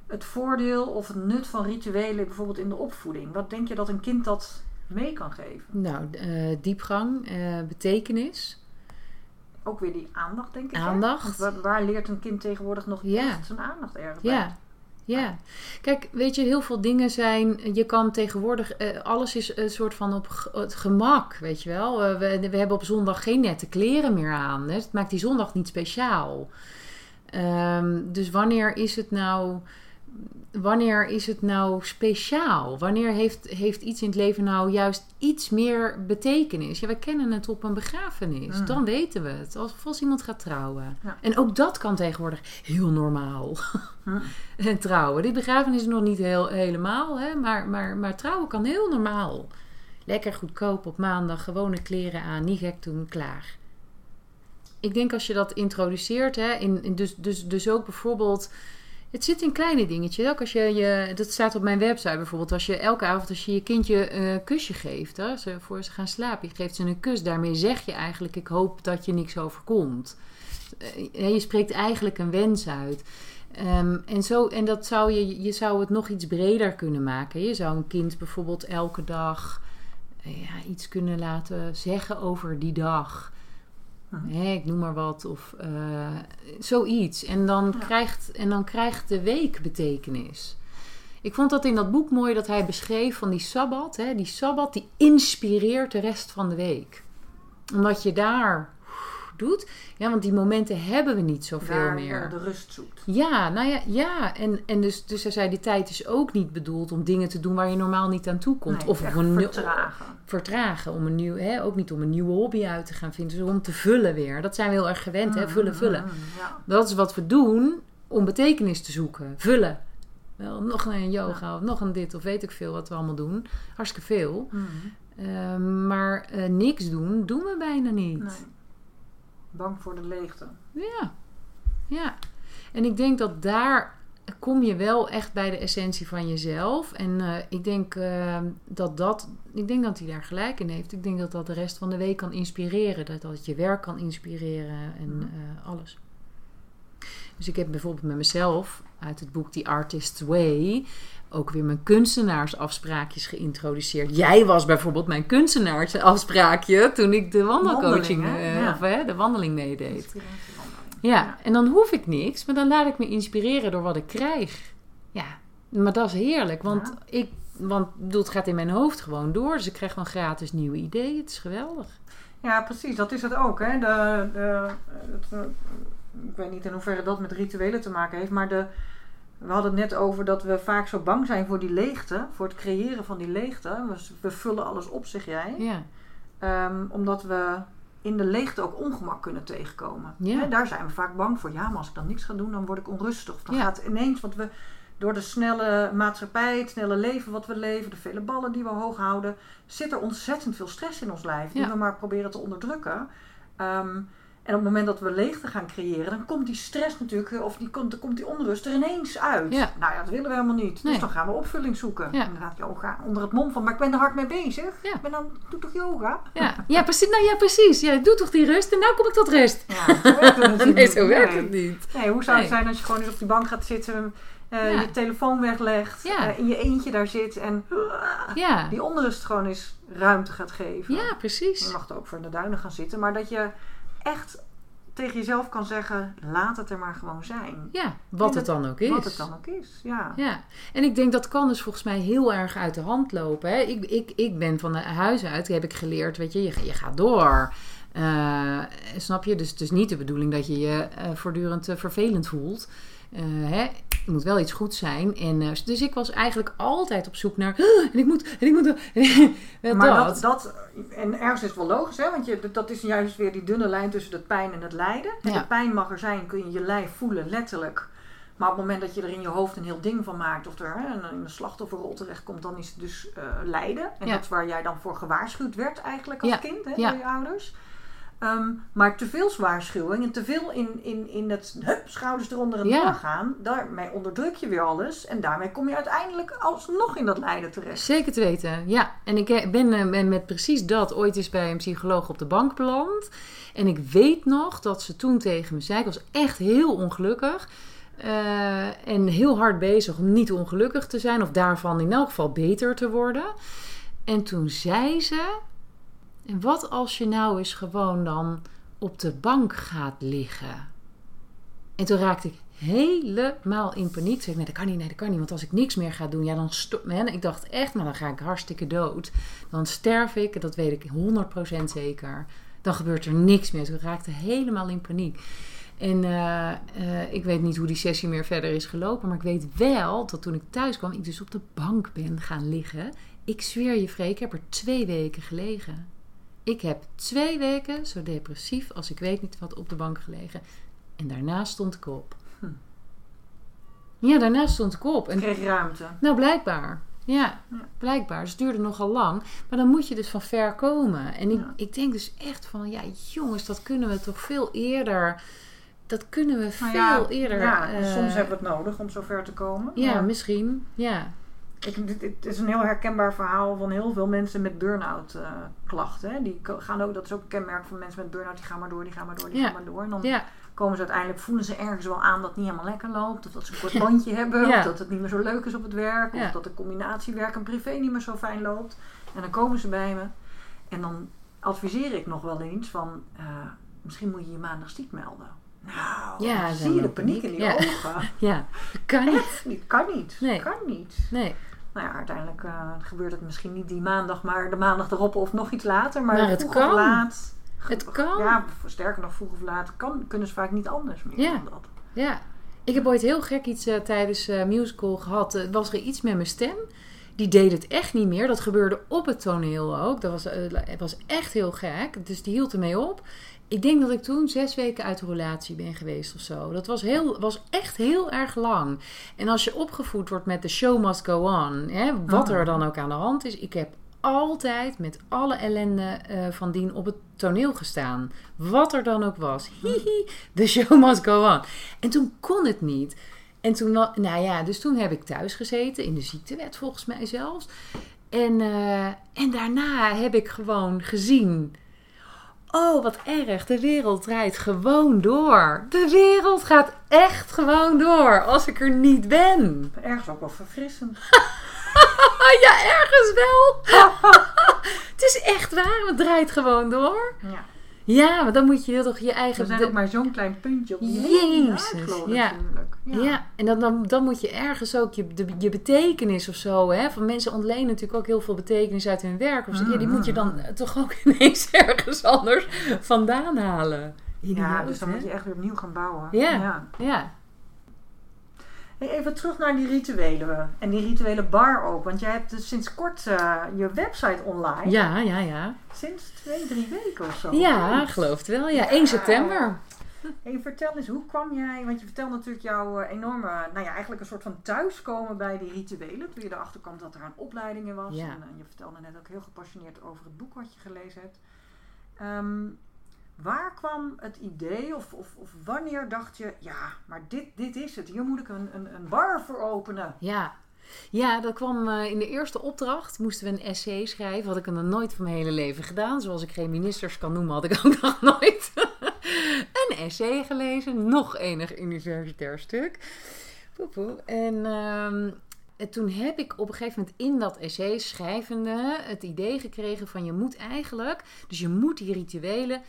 het voordeel of het nut van rituelen bijvoorbeeld in de opvoeding? Wat denk je dat een kind dat mee kan geven? nou, eh, diepgang, eh, betekenis. Ook weer die aandacht, denk ik. Aandacht. Waar, waar leert een kind tegenwoordig nog Ja. echt zijn aandacht ergens bij? Ja. Kijk, weet je, heel veel dingen zijn. Je kan tegenwoordig. eh, alles is een soort van op het gemak, weet je wel. Eh, we, we hebben op zondag geen nette kleren meer aan. Hè? Het maakt die zondag niet speciaal. Ehm, dus wanneer is het nou. Wanneer is het nou speciaal? Wanneer heeft, heeft iets in het leven nou juist iets meer betekenis? Ja, we kennen het op een begrafenis. Mm. Dan weten we het. Als, als iemand gaat trouwen. Ja. En ook dat kan tegenwoordig heel normaal. Hm. En [laughs] trouwen. Die begrafenis is nog niet heel, helemaal, hè? Maar, maar, maar trouwen kan heel normaal. Lekker goedkoop op maandag, gewone kleren aan, niet gek doen, klaar. Ik denk als je dat introduceert, hè, in, in dus, dus, dus ook bijvoorbeeld. Het zit in kleine dingetjes. Ook als je, je, dat staat op mijn website bijvoorbeeld. Als je elke avond als je je kindje een kusje geeft, hè, voor ze gaan slapen, je geeft ze een kus. Daarmee zeg je eigenlijk: Ik hoop dat je niks overkomt. Eh, Je spreekt eigenlijk een wens uit. Ehm, en, zo, en dat zou je, je zou het nog iets breder kunnen maken. Je zou een kind bijvoorbeeld elke dag eh, ja, iets kunnen laten zeggen over die dag. Hè, ik noem maar wat. Of eh, zoiets. En dan, Ja. krijgt, en dan krijgt de week betekenis. Ik vond dat in dat boek mooi dat hij beschreef van die sabbat. Hè, die sabbat die inspireert de rest van de week. Omdat je daar doet. Ja, want die momenten hebben we niet zoveel Daar meer. waar de rust zoekt. Ja, nou ja, ja. En, en dus, dus hij zei, die tijd is ook niet bedoeld om dingen te doen waar je normaal niet aan toe komt. Nee, of een vertragen. vertragen. Om een nieuw, hè, ook niet om een nieuwe hobby uit te gaan vinden. Dus om te vullen weer. Dat zijn we heel erg gewend, hè? Vullen, vullen. Mm, Ja. Dat is wat we doen om betekenis te zoeken. Vullen. Wel, nog een yoga, of nog een dit, of weet ik veel wat we allemaal doen. Hartstikke veel. Mm. Ehm, maar eh, niks doen, doen we bijna niet. Nee. Bang voor de leegte. Ja, ja. En ik denk dat daar kom je wel echt bij de essentie van jezelf. En eh, ik denk eh, dat dat, ik denk dat hij daar gelijk in heeft. Ik denk dat dat de rest van de week kan inspireren. Dat dat je werk kan inspireren en eh, alles. Dus ik heb bijvoorbeeld met mezelf uit het boek The Artist's Way ook weer mijn kunstenaarsafspraakjes geïntroduceerd. Jij was bijvoorbeeld mijn kunstenaarsafspraakje toen ik de wandelcoaching, Wandeling, eh, Ja. of hè, de wandeling meedeed. Ja, en dan hoef ik niks, maar dan laat ik me inspireren door wat ik krijg. Ja, maar dat is heerlijk, want, Ja. ik, want bedoel, het gaat in mijn hoofd gewoon door. Dus ik krijg gewoon gratis nieuwe ideeën. Het is geweldig. Ja, precies. Dat is het ook. Hè? De, de, het, eh, ik weet niet in hoeverre dat met rituelen te maken heeft, maar de, we hadden het net over dat we vaak zo bang zijn voor die leegte, voor het creëren van die leegte. We, we vullen alles op, zeg jij. Ja, Ehm, omdat we in de leegte ook ongemak kunnen tegenkomen. Ja. Daar zijn we vaak bang voor. Ja, maar als ik dan niks ga doen, dan word ik onrustig. Of dan Ja. gaat ineens, want we door de snelle maatschappij, het snelle leven wat we leven, de vele ballen die we hoog houden, zit er ontzettend veel stress in ons lijf. Die we maar proberen te onderdrukken. Ehm, En op het moment dat we leegte gaan creëren, dan komt die stress natuurlijk, eh, of die komt, dan komt die onrust er ineens uit. Ja. Nou ja, dat willen we helemaal niet. Nee. Dus dan gaan we opvulling zoeken. Ja. Inderdaad, yoga onder het mom van, maar ik ben er hard mee bezig. Ja. Ik ben dan, doe toch yoga? Ja, ja, precies. Nou ja, precies. Ja, doe toch die rust en nou kom ik tot rust. Ja, zo werkt het [laughs] Nee, niet. zo werkt Nee. het niet. Nee, hoe zou het Nee. zijn als je gewoon eens op die bank gaat zitten, eh, je telefoon weglegt, eh, in je eentje daar zit en Ja, die onrust gewoon eens ruimte gaat geven. ja Je precies. mag er ook voor in de duinen gaan zitten, maar dat je echt tegen jezelf kan zeggen, laat het er maar gewoon zijn. Ja, wat het dan ook is. Wat het dan ook is, ja. Ja, en ik denk dat kan dus volgens mij heel erg uit de hand lopen. Hè? Ik, ik, ik ben van de huis uit, heb ik geleerd, weet je, je, je gaat door. Eh, snap je? Dus het is niet de bedoeling dat je je eh, voortdurend eh, vervelend voelt. Hè? Het moet wel iets goed zijn. En, eh, dus ik was eigenlijk altijd op zoek naar. en ik moet, en ik moet. [laughs] [laughs] Maar dat. dat, dat, en ergens is het wel logisch, hè? want je, dat is juist weer die dunne lijn tussen het pijn en het lijden. En Ja. de pijn mag er zijn, kun je je lijf voelen, letterlijk. Maar op het moment dat je er in je hoofd een heel ding van maakt, of er hè, een, een slachtofferrol terechtkomt, dan is het dus eh, lijden. En Ja. dat is waar jij dan voor gewaarschuwd werd eigenlijk als Ja. kind, hè, door je ouders. Ehm, maar te veel waarschuwing en te veel in, in, in het hup, schouders eronder en Ja. doorgaan, daarmee onderdruk je weer alles. En daarmee kom je uiteindelijk alsnog in dat lijden terecht. Zeker te weten, ja. En ik eh, ben, eh, ben met precies dat ooit eens bij een psycholoog op de bank beland. En ik weet nog dat ze toen tegen me zei, ik was echt heel ongelukkig. eh, en heel hard bezig om niet ongelukkig te zijn, of daarvan in elk geval beter te worden. En toen zei ze: En wat als je nou eens gewoon dan op de bank gaat liggen? En toen raakte ik helemaal in paniek. Toen zei ik, nee, dat kan niet, nee, dat kan niet. Want als ik niks meer ga doen, ja, dan stop. Ik dacht echt, maar dan ga ik hartstikke dood. Dan sterf ik, dat weet ik 100% zeker. Dan gebeurt er niks meer. Toen raakte helemaal in paniek. En eh, eh, ik weet niet hoe die sessie meer verder is gelopen. Maar ik weet wel dat toen ik thuis kwam, ik dus op de bank ben gaan liggen. Ik zweer je, Freek, ik heb er twee weken gelegen. Ik heb twee weken zo depressief als ik weet niet wat op de bank gelegen. En daarna stond ik op. Hm. Ja, daarna stond ik op. En, kreeg ruimte. nou, blijkbaar. Ja, Ja. blijkbaar. Dus het duurde nogal lang. Maar dan moet je dus van ver komen. En ik, Ja. ik denk dus echt van, ja, jongens, dat kunnen we toch veel eerder. Dat kunnen we veel Nou ja, eerder. Ja, eh, soms hebben we het nodig om zover te komen. Ja, misschien. Ja. Ik, dit is een heel herkenbaar verhaal van heel veel mensen met burn-out eh, klachten. Hè. Die gaan ook, dat is ook een kenmerk van mensen met burn-out. Die gaan maar door, die gaan maar door, die Ja. gaan maar door. En dan Ja, komen ze uiteindelijk, voelen ze ergens wel aan dat het niet helemaal lekker loopt. Of dat ze een kort [laughs] lontje hebben. Of dat het niet meer zo leuk is op het werk. Of dat de combinatie werk en privé niet meer zo fijn loopt. En dan komen ze bij me. En dan adviseer ik nog wel eens van... eh, misschien moet je je maandag ziek melden. Nou, Ja, zie je de paniek in die Ja. ogen. [laughs] ja. Dat kan niet. Echt niet, kan niet. Nee. Kan niet. Nee. Nou ja, uiteindelijk eh, gebeurt het misschien niet die maandag, maar de maandag erop of nog iets later. Maar, Maar het kan. of laat. Het kan. Ja, sterker nog, vroeg of laat kan, kunnen ze vaak niet anders meer Ja. dan dat. Ja, ik heb ooit heel gek iets eh, tijdens eh musical gehad. Er was er iets met mijn stem. Die deed het echt niet meer. Dat gebeurde op het toneel ook. Dat was, het was echt heel gek. Dus die hield ermee op. Ik denk dat ik toen zes weken uit de relatie ben geweest of zo. Dat was, heel, was echt heel erg lang. En als je opgevoed wordt met de show must go on, hè, wat Oh. er dan ook aan de hand is. Ik heb altijd met alle ellende eh, van dien op het toneel gestaan. Wat er dan ook was. Hihi, the show must go on. En toen kon het niet. En toen, nou ja, dus toen heb ik thuis gezeten, in de ziektewet volgens mij zelfs. En, eh, en daarna heb ik gewoon gezien. Oh, wat erg. De wereld draait gewoon door. De wereld gaat echt gewoon door als ik er niet ben. Ergens ook wel verfrissend. [laughs] Ja, ergens wel. [laughs] [laughs] het is echt waar. Het draait gewoon door. Ja. Ja, maar dan moet je toch je eigen... zijn de- ook maar zo'n klein puntje op die hele Jezus, ja. natuurlijk. Ja. en dan, dan, dan moet je ergens ook je, de, je betekenis of zo. Hè? Van mensen ontlenen natuurlijk ook heel veel betekenis uit hun werk. Of zo. Ja, die moet je dan eh, [laughs] toch ook ineens [laughs] ergens anders vandaan halen. Ja, dus dan hè? moet je echt weer opnieuw gaan bouwen. Ja. Ja, even terug naar die rituelen. En die rituele bar ook. Want jij hebt dus sinds kort eh, je website online. ja, ja. Ja, Sinds twee, drie weken of zo. ja geloof het wel. Ja, 1 september. Hey, vertel eens, hoe kwam jij, want je vertelt natuurlijk jouw eh, enorme, nou ja, eigenlijk een soort van thuiskomen bij die rituelen. Toen je erachter kwam dat er een opleiding in was. Ja. En, je vertelde net ook heel gepassioneerd over het boek wat je gelezen hebt. Ehm, Waar kwam het idee of, of, of wanneer dacht je, ja, maar dit, dit is het. Hier moet ik een, een, een bar voor openen. Ja. Ja, dat kwam eh, in de eerste opdracht. Moesten we een essay schrijven. Had ik nog nooit van mijn hele leven gedaan. Zoals ik geen ministers kan noemen, had ik [laughs] ook nog nooit [laughs] een essay gelezen. Nog enig universitair stuk. Poe, poe. En ehm, en toen heb ik op een gegeven moment in dat essay schrijvende het idee gekregen van je moet eigenlijk, dus je moet die rituelen,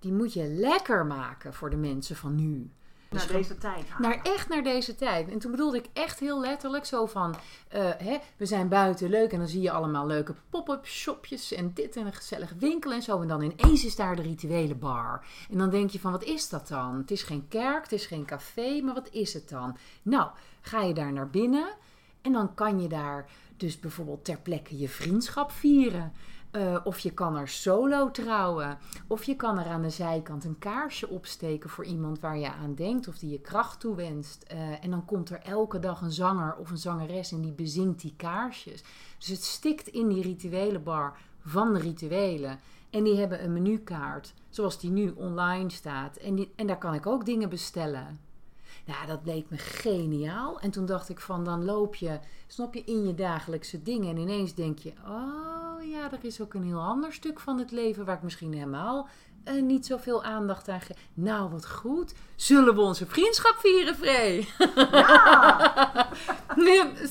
die moet je lekker maken voor de mensen van nu. Naar Dus deze tijd halen. naar echt naar deze tijd. En toen bedoelde ik echt heel letterlijk zo van... eh, hè, we zijn buiten leuk en dan zie je allemaal leuke pop-up shopjes... en dit en een gezellig winkel en zo. En dan ineens is daar de rituele bar. En dan denk je van, wat is dat dan? Het is geen kerk, het is geen café, maar wat is het dan? Nou, ga je daar naar binnen... en dan kan je daar dus bijvoorbeeld ter plekke je vriendschap vieren... Eh, of je kan er solo trouwen. Of je kan er aan de zijkant een kaarsje opsteken voor iemand waar je aan denkt of die je kracht toewenst. Eh en dan komt er elke dag een zanger of een zangeres en die bezingt die kaarsjes. Dus het stikt in die rituele bar van de rituelen. En die hebben een menukaart, zoals die nu online staat. En, die, en daar kan ik ook dingen bestellen. Ja, dat leek me geniaal. En toen dacht ik van, dan loop je, snap je, in je dagelijkse dingen. En ineens denk je, oh ja, er is ook een heel ander stuk van het leven waar ik misschien helemaal eh, niet zoveel aandacht aan geef. Nou, wat goed. Zullen we onze vriendschap vieren, Free? Ja! [laughs]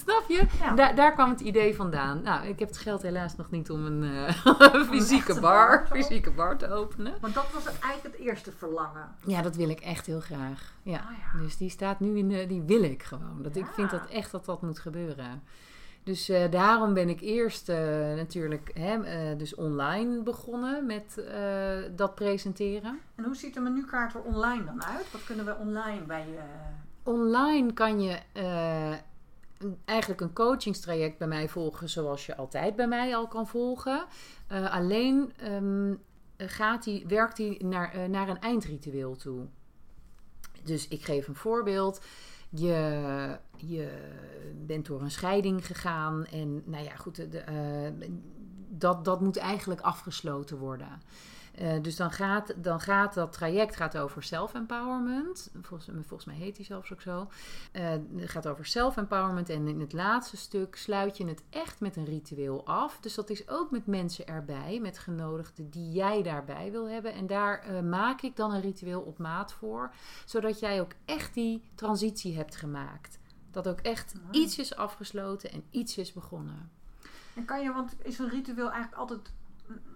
Snap je? Ja. Daar, daar kwam het idee vandaan. Nou, ik heb het geld helaas nog niet om een eh, [laughs] fysieke bar, fysieke bar te openen. Want dat was eigenlijk het eerste verlangen. Ja, dat wil ik echt heel graag. Ja. Ah, ja. Dus die staat nu in de, die wil ik gewoon. Dat, Ik vind dat echt dat dat moet gebeuren. Dus eh, daarom ben ik eerst eh, natuurlijk hè, dus online begonnen met dat presenteren. En hoe ziet de menukaart er online dan uit? Wat kunnen we online bij je... Online kan je eigenlijk een coachingstraject bij mij volgen zoals je altijd bij mij al kan volgen. Eh, alleen ehm, gaat die, werkt hij naar, eh, naar een eindritueel toe. Dus ik geef een voorbeeld. Je, je bent door een scheiding gegaan en nou ja, goed, de, eh, dat, dat moet eigenlijk afgesloten worden. Eh, dus dan gaat, dan gaat dat traject gaat over self-empowerment. Volgens, volgens mij heet die zelfs ook zo. Eh, het gaat over self-empowerment. En in het laatste stuk sluit je het echt met een ritueel af. Dus dat is ook met mensen erbij, met genodigden die jij daarbij wil hebben. En daar eh, maak ik dan een ritueel op maat voor. Zodat jij ook echt die transitie hebt gemaakt. Dat ook echt iets is afgesloten en iets is begonnen. En kan je, want is een ritueel eigenlijk altijd...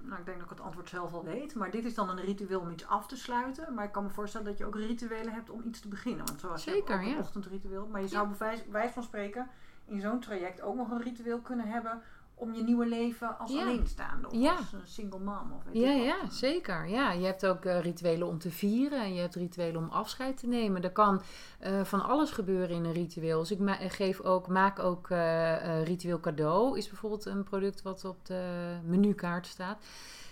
Nou, ik denk dat ik het antwoord zelf al weet. Maar dit is dan een ritueel om iets af te sluiten. Maar ik kan me voorstellen dat je ook rituelen hebt om iets te beginnen. Want zoals je Zeker, ook een ja. ochtendritueel. Maar je zou bij wijs van spreken in zo'n traject ook nog een ritueel kunnen hebben... om je nieuwe leven als Ja. alleenstaande. Of Ja. als een single mom. Of weet Ja, ik wat. ja, zeker. Ja, je hebt ook eh, rituelen om te vieren en je hebt rituelen om afscheid te nemen. Er kan eh, van alles gebeuren in een ritueel. Dus ik geef ook, maak ook eh, eh, ritueel cadeau. Is bijvoorbeeld een product wat op de menukaart staat.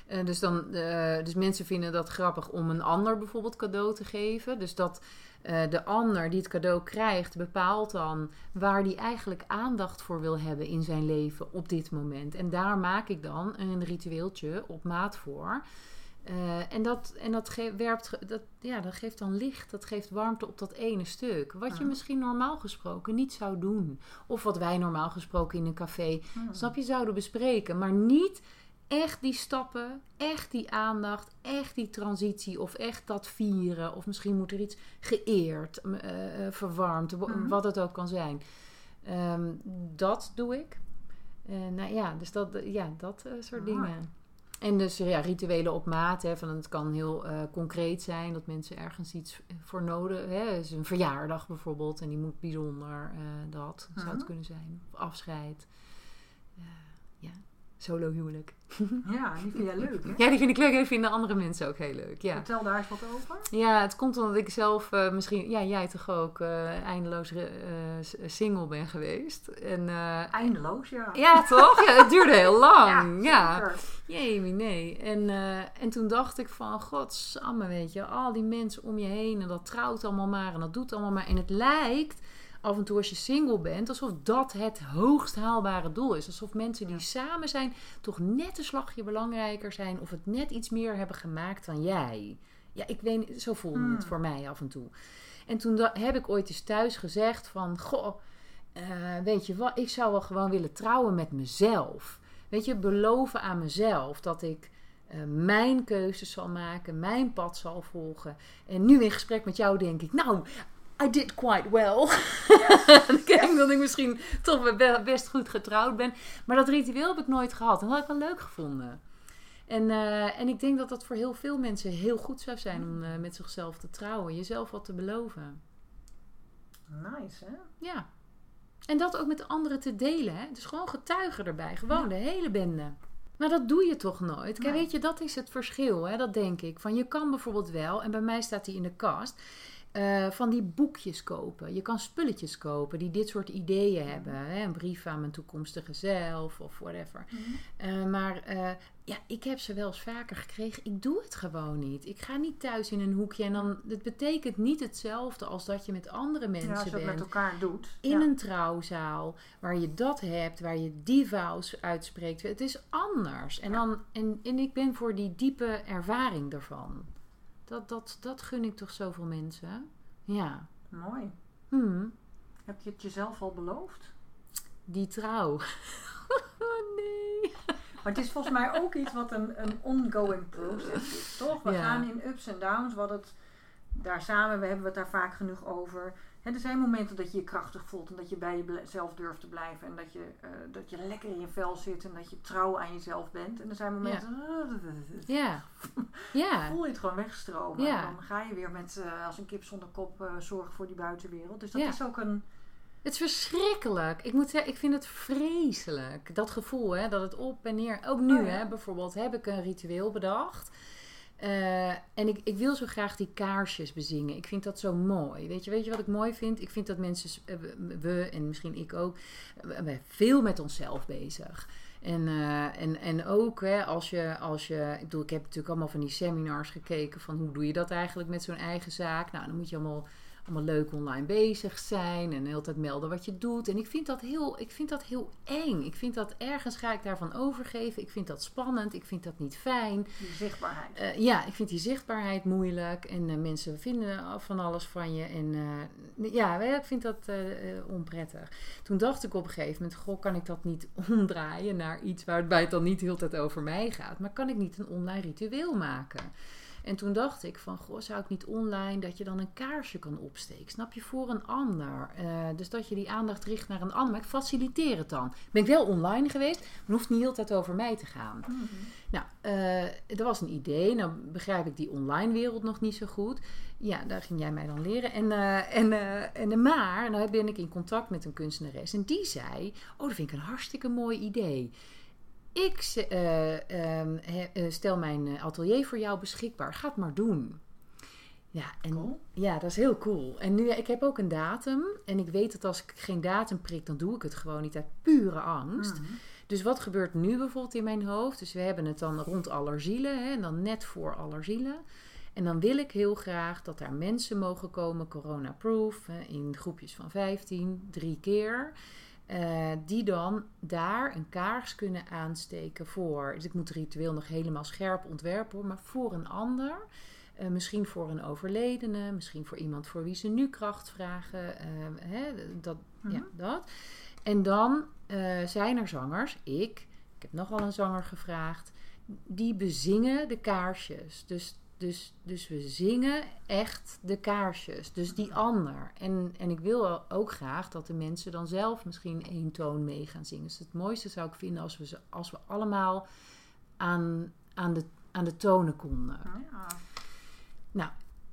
Eh, dus, dan, eh, dus mensen vinden dat grappig om een ander bijvoorbeeld cadeau te geven. Dus dat eh, de ander die het cadeau krijgt bepaalt dan waar die eigenlijk aandacht voor wil hebben in zijn leven op dit moment. En daar maak ik dan een ritueeltje op maat voor. Eh, en dat, en dat, ge- werpt, dat, ja, dat geeft dan licht, dat geeft warmte op dat ene stuk. Wat je Ja. misschien normaal gesproken niet zou doen. Of wat wij normaal gesproken in een café, Hmm. snap je, zouden bespreken. Maar niet echt die stappen, echt die aandacht, echt die transitie of echt dat vieren. Of misschien moet er iets geëerd, eh, eh, verwarmd, wa- Mhm. wat het ook kan zijn. Ehm, dat doe ik. Eh, nou ja, dus dat, ja, dat soort Mooi. dingen. En dus ja, rituelen op maat. Hè, van het kan heel concreet zijn dat mensen ergens iets voor nodig hebben. Dus een verjaardag bijvoorbeeld en die moet bijzonder. dat zou het Mhm. kunnen zijn. Of afscheid. Ja, solo huwelijk. [laughs] Ja, die vind jij leuk, hè? Ja, die vind ik leuk en die vinden andere mensen ook heel leuk. Ja, Vertel daar eens wat over. ja het komt omdat ik zelf eh, misschien, ja, jij toch ook eh, eindeloos eh, single ben geweest. En, Eindeloos, ja. ja, toch? Ja, het duurde heel [laughs] lang. Ja, zeker. Jee, nee. En, en toen dacht ik van, godsamme, weet je, al die mensen om je heen en dat trouwt allemaal maar en dat doet allemaal maar. En het lijkt af en toe als je single bent, alsof dat het hoogst haalbare doel is. Alsof mensen die samen zijn toch net een slagje belangrijker zijn of het net iets meer hebben gemaakt dan jij. Ja, ik weet niet, zo voelde het Hmm. voor mij af en toe. En toen heb ik ooit eens thuis gezegd van, goh, eh, weet je wat, ik zou wel gewoon willen trouwen met mezelf. Weet je, beloven aan mezelf dat ik eh, mijn keuzes zal maken, mijn pad zal volgen. En nu in gesprek met jou denk ik, nou, I did quite well. [laughs] ik denk dat ik misschien toch best goed getrouwd ben. Maar dat ritueel heb ik nooit gehad. En dat had ik wel leuk gevonden. En, eh, en ik denk dat dat voor heel veel mensen heel goed zou zijn om eh, met zichzelf te trouwen. Jezelf wat te beloven. Nice, hè? Ja. En dat ook met anderen te delen. Hè? Dus gewoon getuigen erbij. Gewoon de hele bende. Maar dat doe je toch nooit? Kijk, Nee. weet je, dat is het verschil. Hè? Dat denk ik. Van je kan bijvoorbeeld wel, en bij mij staat die in de kast, eh, van die boekjes kopen. Je kan spulletjes kopen die dit soort ideeën hebben. Hè? Een brief aan mijn toekomstige zelf of whatever. Eh, maar eh, ja, ik heb ze wel eens vaker gekregen. Ik doe het gewoon niet. Ik ga niet thuis in een hoekje. En dan, het betekent niet hetzelfde als dat je met andere mensen Ja, als je het met elkaar doet. in ja. een trouwzaal waar je dat hebt, waar je die vows uitspreekt. Het is anders. En, dan, en, en ik ben voor die diepe ervaring ervan. Dat, dat, dat gun ik toch zoveel mensen. Ja. Mooi. Hmm, Heb je het jezelf al beloofd? die trouw. [laughs] oh nee. Maar het is volgens mij ook iets wat een, een ongoing process is, toch? We Ja. gaan in ups en downs. Wat het daar samen, we hebben het daar vaak genoeg over. Er zijn momenten dat je je krachtig voelt en dat je bij jezelf durft te blijven. En dat je, eh, dat je lekker in je vel zit en dat je trouw aan jezelf bent. En er zijn momenten. Ja. [laughs] Ja. Voel je het gewoon wegstromen. Ja. En dan ga je weer met eh, als een kip zonder kop eh, zorgen voor die buitenwereld. Dus dat Ja. is ook een. Het is verschrikkelijk. Ik moet zeggen, ik vind het vreselijk. Dat gevoel, hè, dat het op en neer. Ook nu, Oh ja. hè, bijvoorbeeld, heb ik een ritueel bedacht. Eh, en ik, ik wil zo graag die kaarsjes bezingen. Ik vind dat zo mooi. Weet je, weet je wat ik mooi vind? Ik vind dat mensen, eh, we- en misschien ik ook, we veel met onszelf bezig. En, eh, en, en ook hè, als, je, als je, ik ik heb natuurlijk allemaal van die seminars gekeken van hoe doe je dat eigenlijk met zo'n eigen zaak. Nou, dan moet je allemaal allemaal leuk online bezig zijn en de hele tijd melden wat je doet. En ik vind dat heel, ik vind dat heel eng. Ik vind dat ergens ga ik daarvan overgeven. Ik vind dat spannend. Ik vind dat niet fijn. Die zichtbaarheid. Eh, ja, ik vind die zichtbaarheid moeilijk. En eh, mensen vinden van alles van je. En eh, ja, ik vind dat onprettig. Toen dacht ik op een gegeven moment: Goh, kan ik dat niet [laughs] omdraaien naar iets waarbij het dan niet de hele tijd over mij gaat? Maar kan ik niet een online ritueel maken? En toen dacht ik van, goh, zou ik niet online dat je dan een kaarsje kan opsteken? Snap je, voor een ander. Eh, dus dat je die aandacht richt naar een ander. Maar ik faciliteer het dan. Ben ik wel online geweest, maar het hoeft niet de hele tijd over mij te gaan. Nou, eh dat was een idee. Nou begrijp ik die online wereld nog niet zo goed. Ja, daar ging jij mij dan leren. En, eh, en, en, maar, nou ben ik in contact met een kunstenares. En die zei, oh, dat vind ik een hartstikke mooi idee. Ik eh, ehm, eh, stel mijn eh, atelier voor jou beschikbaar. Ga het maar doen. Ja, en Cool. ja, dat is heel cool. En nu, ik heb ook een datum. En ik weet dat als ik geen datum prik, dan doe ik het gewoon niet uit pure angst. Mhm. Dus wat gebeurt nu bijvoorbeeld in mijn hoofd? Dus we hebben het dan rond allerzielen, hè, en dan net voor allerzielen. En dan wil ik heel graag dat daar mensen mogen komen, corona-proof, in groepjes van 15, drie keer. Eh, die dan daar een kaars kunnen aansteken voor. Dus ik moet het ritueel nog helemaal scherp ontwerpen, maar voor een ander. Eh, misschien voor een overledene, misschien voor iemand voor wie ze nu kracht vragen. eh, hè, dat, ja, Mhm. dat. En dan zijn er zangers, ik, ik heb nog wel een zanger gevraagd, die bezingen de kaarsjes. Dus, dus, dus we zingen echt de kaarsjes, dus die ander. En, en ik wil ook graag dat de mensen dan zelf misschien één toon mee gaan zingen. Dus het mooiste zou ik vinden als we, ze, als we allemaal aan, aan, de, aan de tonen konden. Ja. Nou,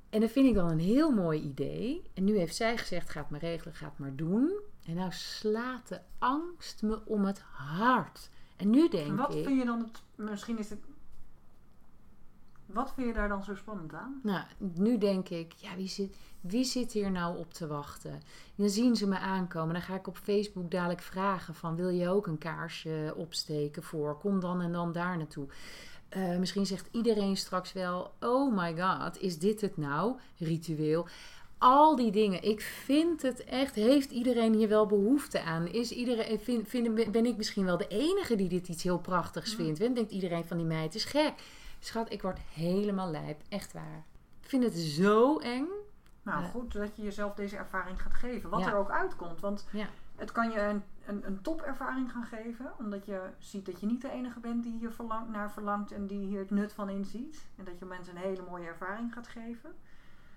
en dat vind ik dan een heel mooi idee. En nu heeft zij gezegd: ga het maar regelen, ga het maar doen. En nou slaat de angst me om het hart. En nu denk En wat ik. vind je dan het. Misschien is het. Wat vind je daar dan zo spannend aan? Nou, nu denk ik, ja, wie zit, wie zit hier nou op te wachten? En dan zien ze me aankomen. Dan ga ik op Facebook dadelijk vragen van, wil je ook een kaarsje opsteken voor? Kom dan en dan daar naartoe. Eh, misschien zegt iedereen straks wel, oh my god, is dit het nou? Ritueel. al die dingen. Ik vind het echt, heeft iedereen hier wel behoefte aan? Is iedereen, vind, vind, ben ik misschien wel de enige die dit iets heel prachtigs vindt? En denkt iedereen van die meid is gek. Schat, ik word helemaal lijp. Echt waar. Ik vind het zo eng. Nou, goed dat je jezelf deze ervaring gaat geven. Wat er ook uitkomt. Want Ja. het kan je een, een, een topervaring gaan geven. Omdat je ziet dat je niet de enige bent die hier naar verlangt. En die hier het nut van inziet. En dat je mensen een hele mooie ervaring gaat geven.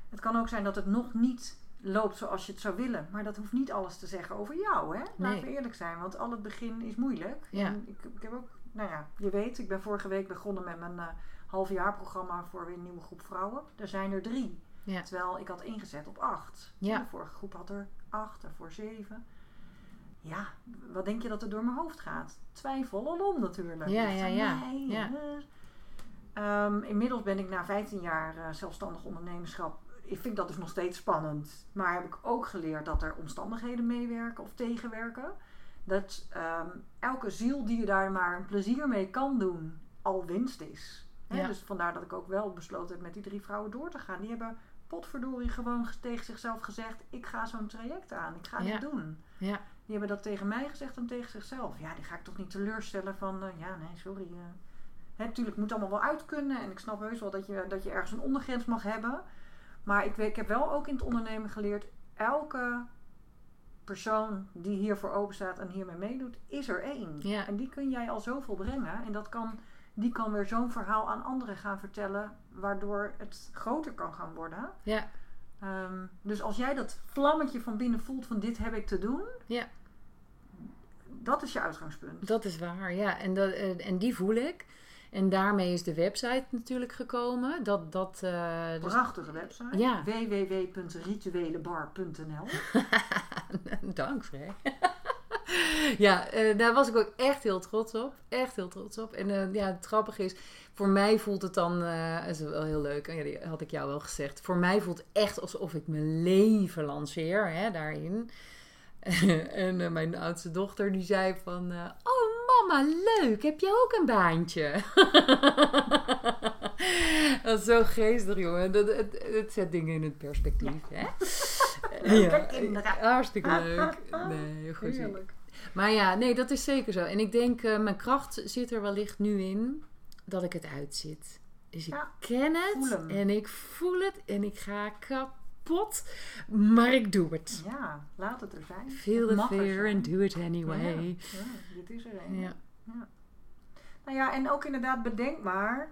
Het kan ook zijn dat het nog niet loopt zoals je het zou willen. Maar dat hoeft niet alles te zeggen over jou. Hè? Laten we eerlijk zijn. Want al het begin is moeilijk. Ja. En ik, ik heb ook, nou ja, je weet, ik ben vorige week begonnen met mijn eh halfjaarprogramma voor weer een nieuwe groep vrouwen. Er zijn er drie. Ja. Terwijl ik had ingezet op acht. Ja. De vorige groep had er acht, daarvoor zeven. Ja, wat denk je dat er door mijn hoofd gaat? Twijfel alom natuurlijk. Ja, ja, ja. Ja. eh. Ehm, inmiddels ben ik na 15 jaar eh, zelfstandig ondernemerschap. Ik vind dat dus nog steeds spannend. Maar heb ik ook geleerd dat er omstandigheden meewerken of tegenwerken. Dat ehm, elke ziel die je daar maar een plezier mee kan doen, al winst is. Hè, Ja. Dus vandaar dat ik ook wel besloten heb met die drie vrouwen door te gaan. Die hebben potverdorie gewoon tegen zichzelf gezegd: Ik ga zo'n traject aan, ik ga Ja. dit doen. Ja. Die hebben dat tegen mij gezegd en tegen zichzelf. Ja, die ga ik toch niet teleurstellen van, eh, ja, nee, sorry. eh. Hè, tuurlijk, het moet allemaal wel uitkunnen. En ik snap heus wel dat je, dat je ergens een ondergrens mag hebben. Maar ik, weet- ik heb wel ook in het ondernemen geleerd, elke persoon die hiervoor open staat en hiermee meedoet, is er één. Ja. En die kun jij al zoveel brengen. En dat kan, die kan weer zo'n verhaal aan anderen gaan vertellen, waardoor het groter kan gaan worden. Ja. Ehm, dus als jij dat vlammetje van binnen voelt van dit heb ik te doen, Ja. dat is je uitgangspunt. Dat is waar, ja. En, dat, eh, en die voel ik. En daarmee is de website natuurlijk gekomen. Dat, dat, eh, dus- Prachtige website. Ja. www.rituelenbar.nl [laughs] Dank, Frey. [laughs] ja, eh, daar was ik ook echt heel trots op. Echt heel trots op. En eh, ja, het grappige is, voor mij voelt het dan, eh is wel heel leuk, en ja, die had ik jou wel gezegd. Voor mij voelt het echt alsof ik mijn leven lanceer hè, daarin. [laughs] en mijn oudste dochter die zei van, oh mama, leuk, heb je ook een baantje? [laughs] dat is zo geestig, jongen. Dat, het, het zet dingen in het perspectief, hè? [laughs] Leuke kinderen. hartstikke leuk. Nee, [laughs] goed. Heerlijk. Maar ja, nee, dat is zeker zo. En ik denk, eh, mijn kracht zit er wellicht nu in dat ik het uitzit. Dus ik Ja, ken het en ik voel het en ik ga kapot, maar ik doe het. Ja, laat het er zijn. Feel the fear and do it anyway. Ja, ja, dit is er een. Ja. Nou ja, en ook inderdaad bedenk maar,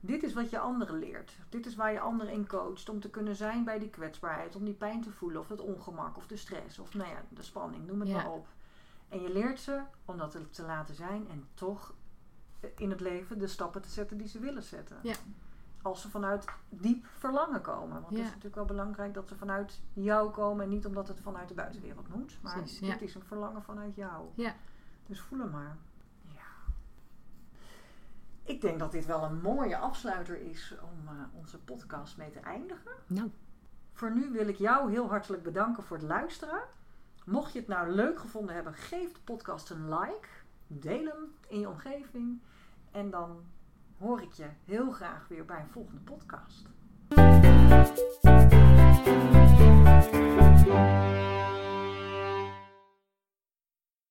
dit is wat je anderen leert. Dit is waar je anderen in coacht. Om te kunnen zijn bij die kwetsbaarheid. Om die pijn te voelen of het ongemak of de stress. Of nou ja, de spanning, noem het Ja. maar op. En je leert ze om dat te laten zijn. En toch in het leven de stappen te zetten die ze willen zetten. Ja. Als ze vanuit diep verlangen komen. Want het is natuurlijk wel belangrijk dat ze vanuit jou komen. En niet omdat het vanuit de buitenwereld moet. Maar Precies, dit ja. is een verlangen vanuit jou. Ja. Dus voel hem maar. Ja. Ik denk dat dit wel een mooie afsluiter is om eh, onze podcast mee te eindigen. Nou, Voor nu wil ik jou heel hartelijk bedanken voor het luisteren. Mocht je het nou leuk gevonden hebben, geef de podcast een like. Deel hem in je omgeving. En dan hoor ik je heel graag weer bij een volgende podcast.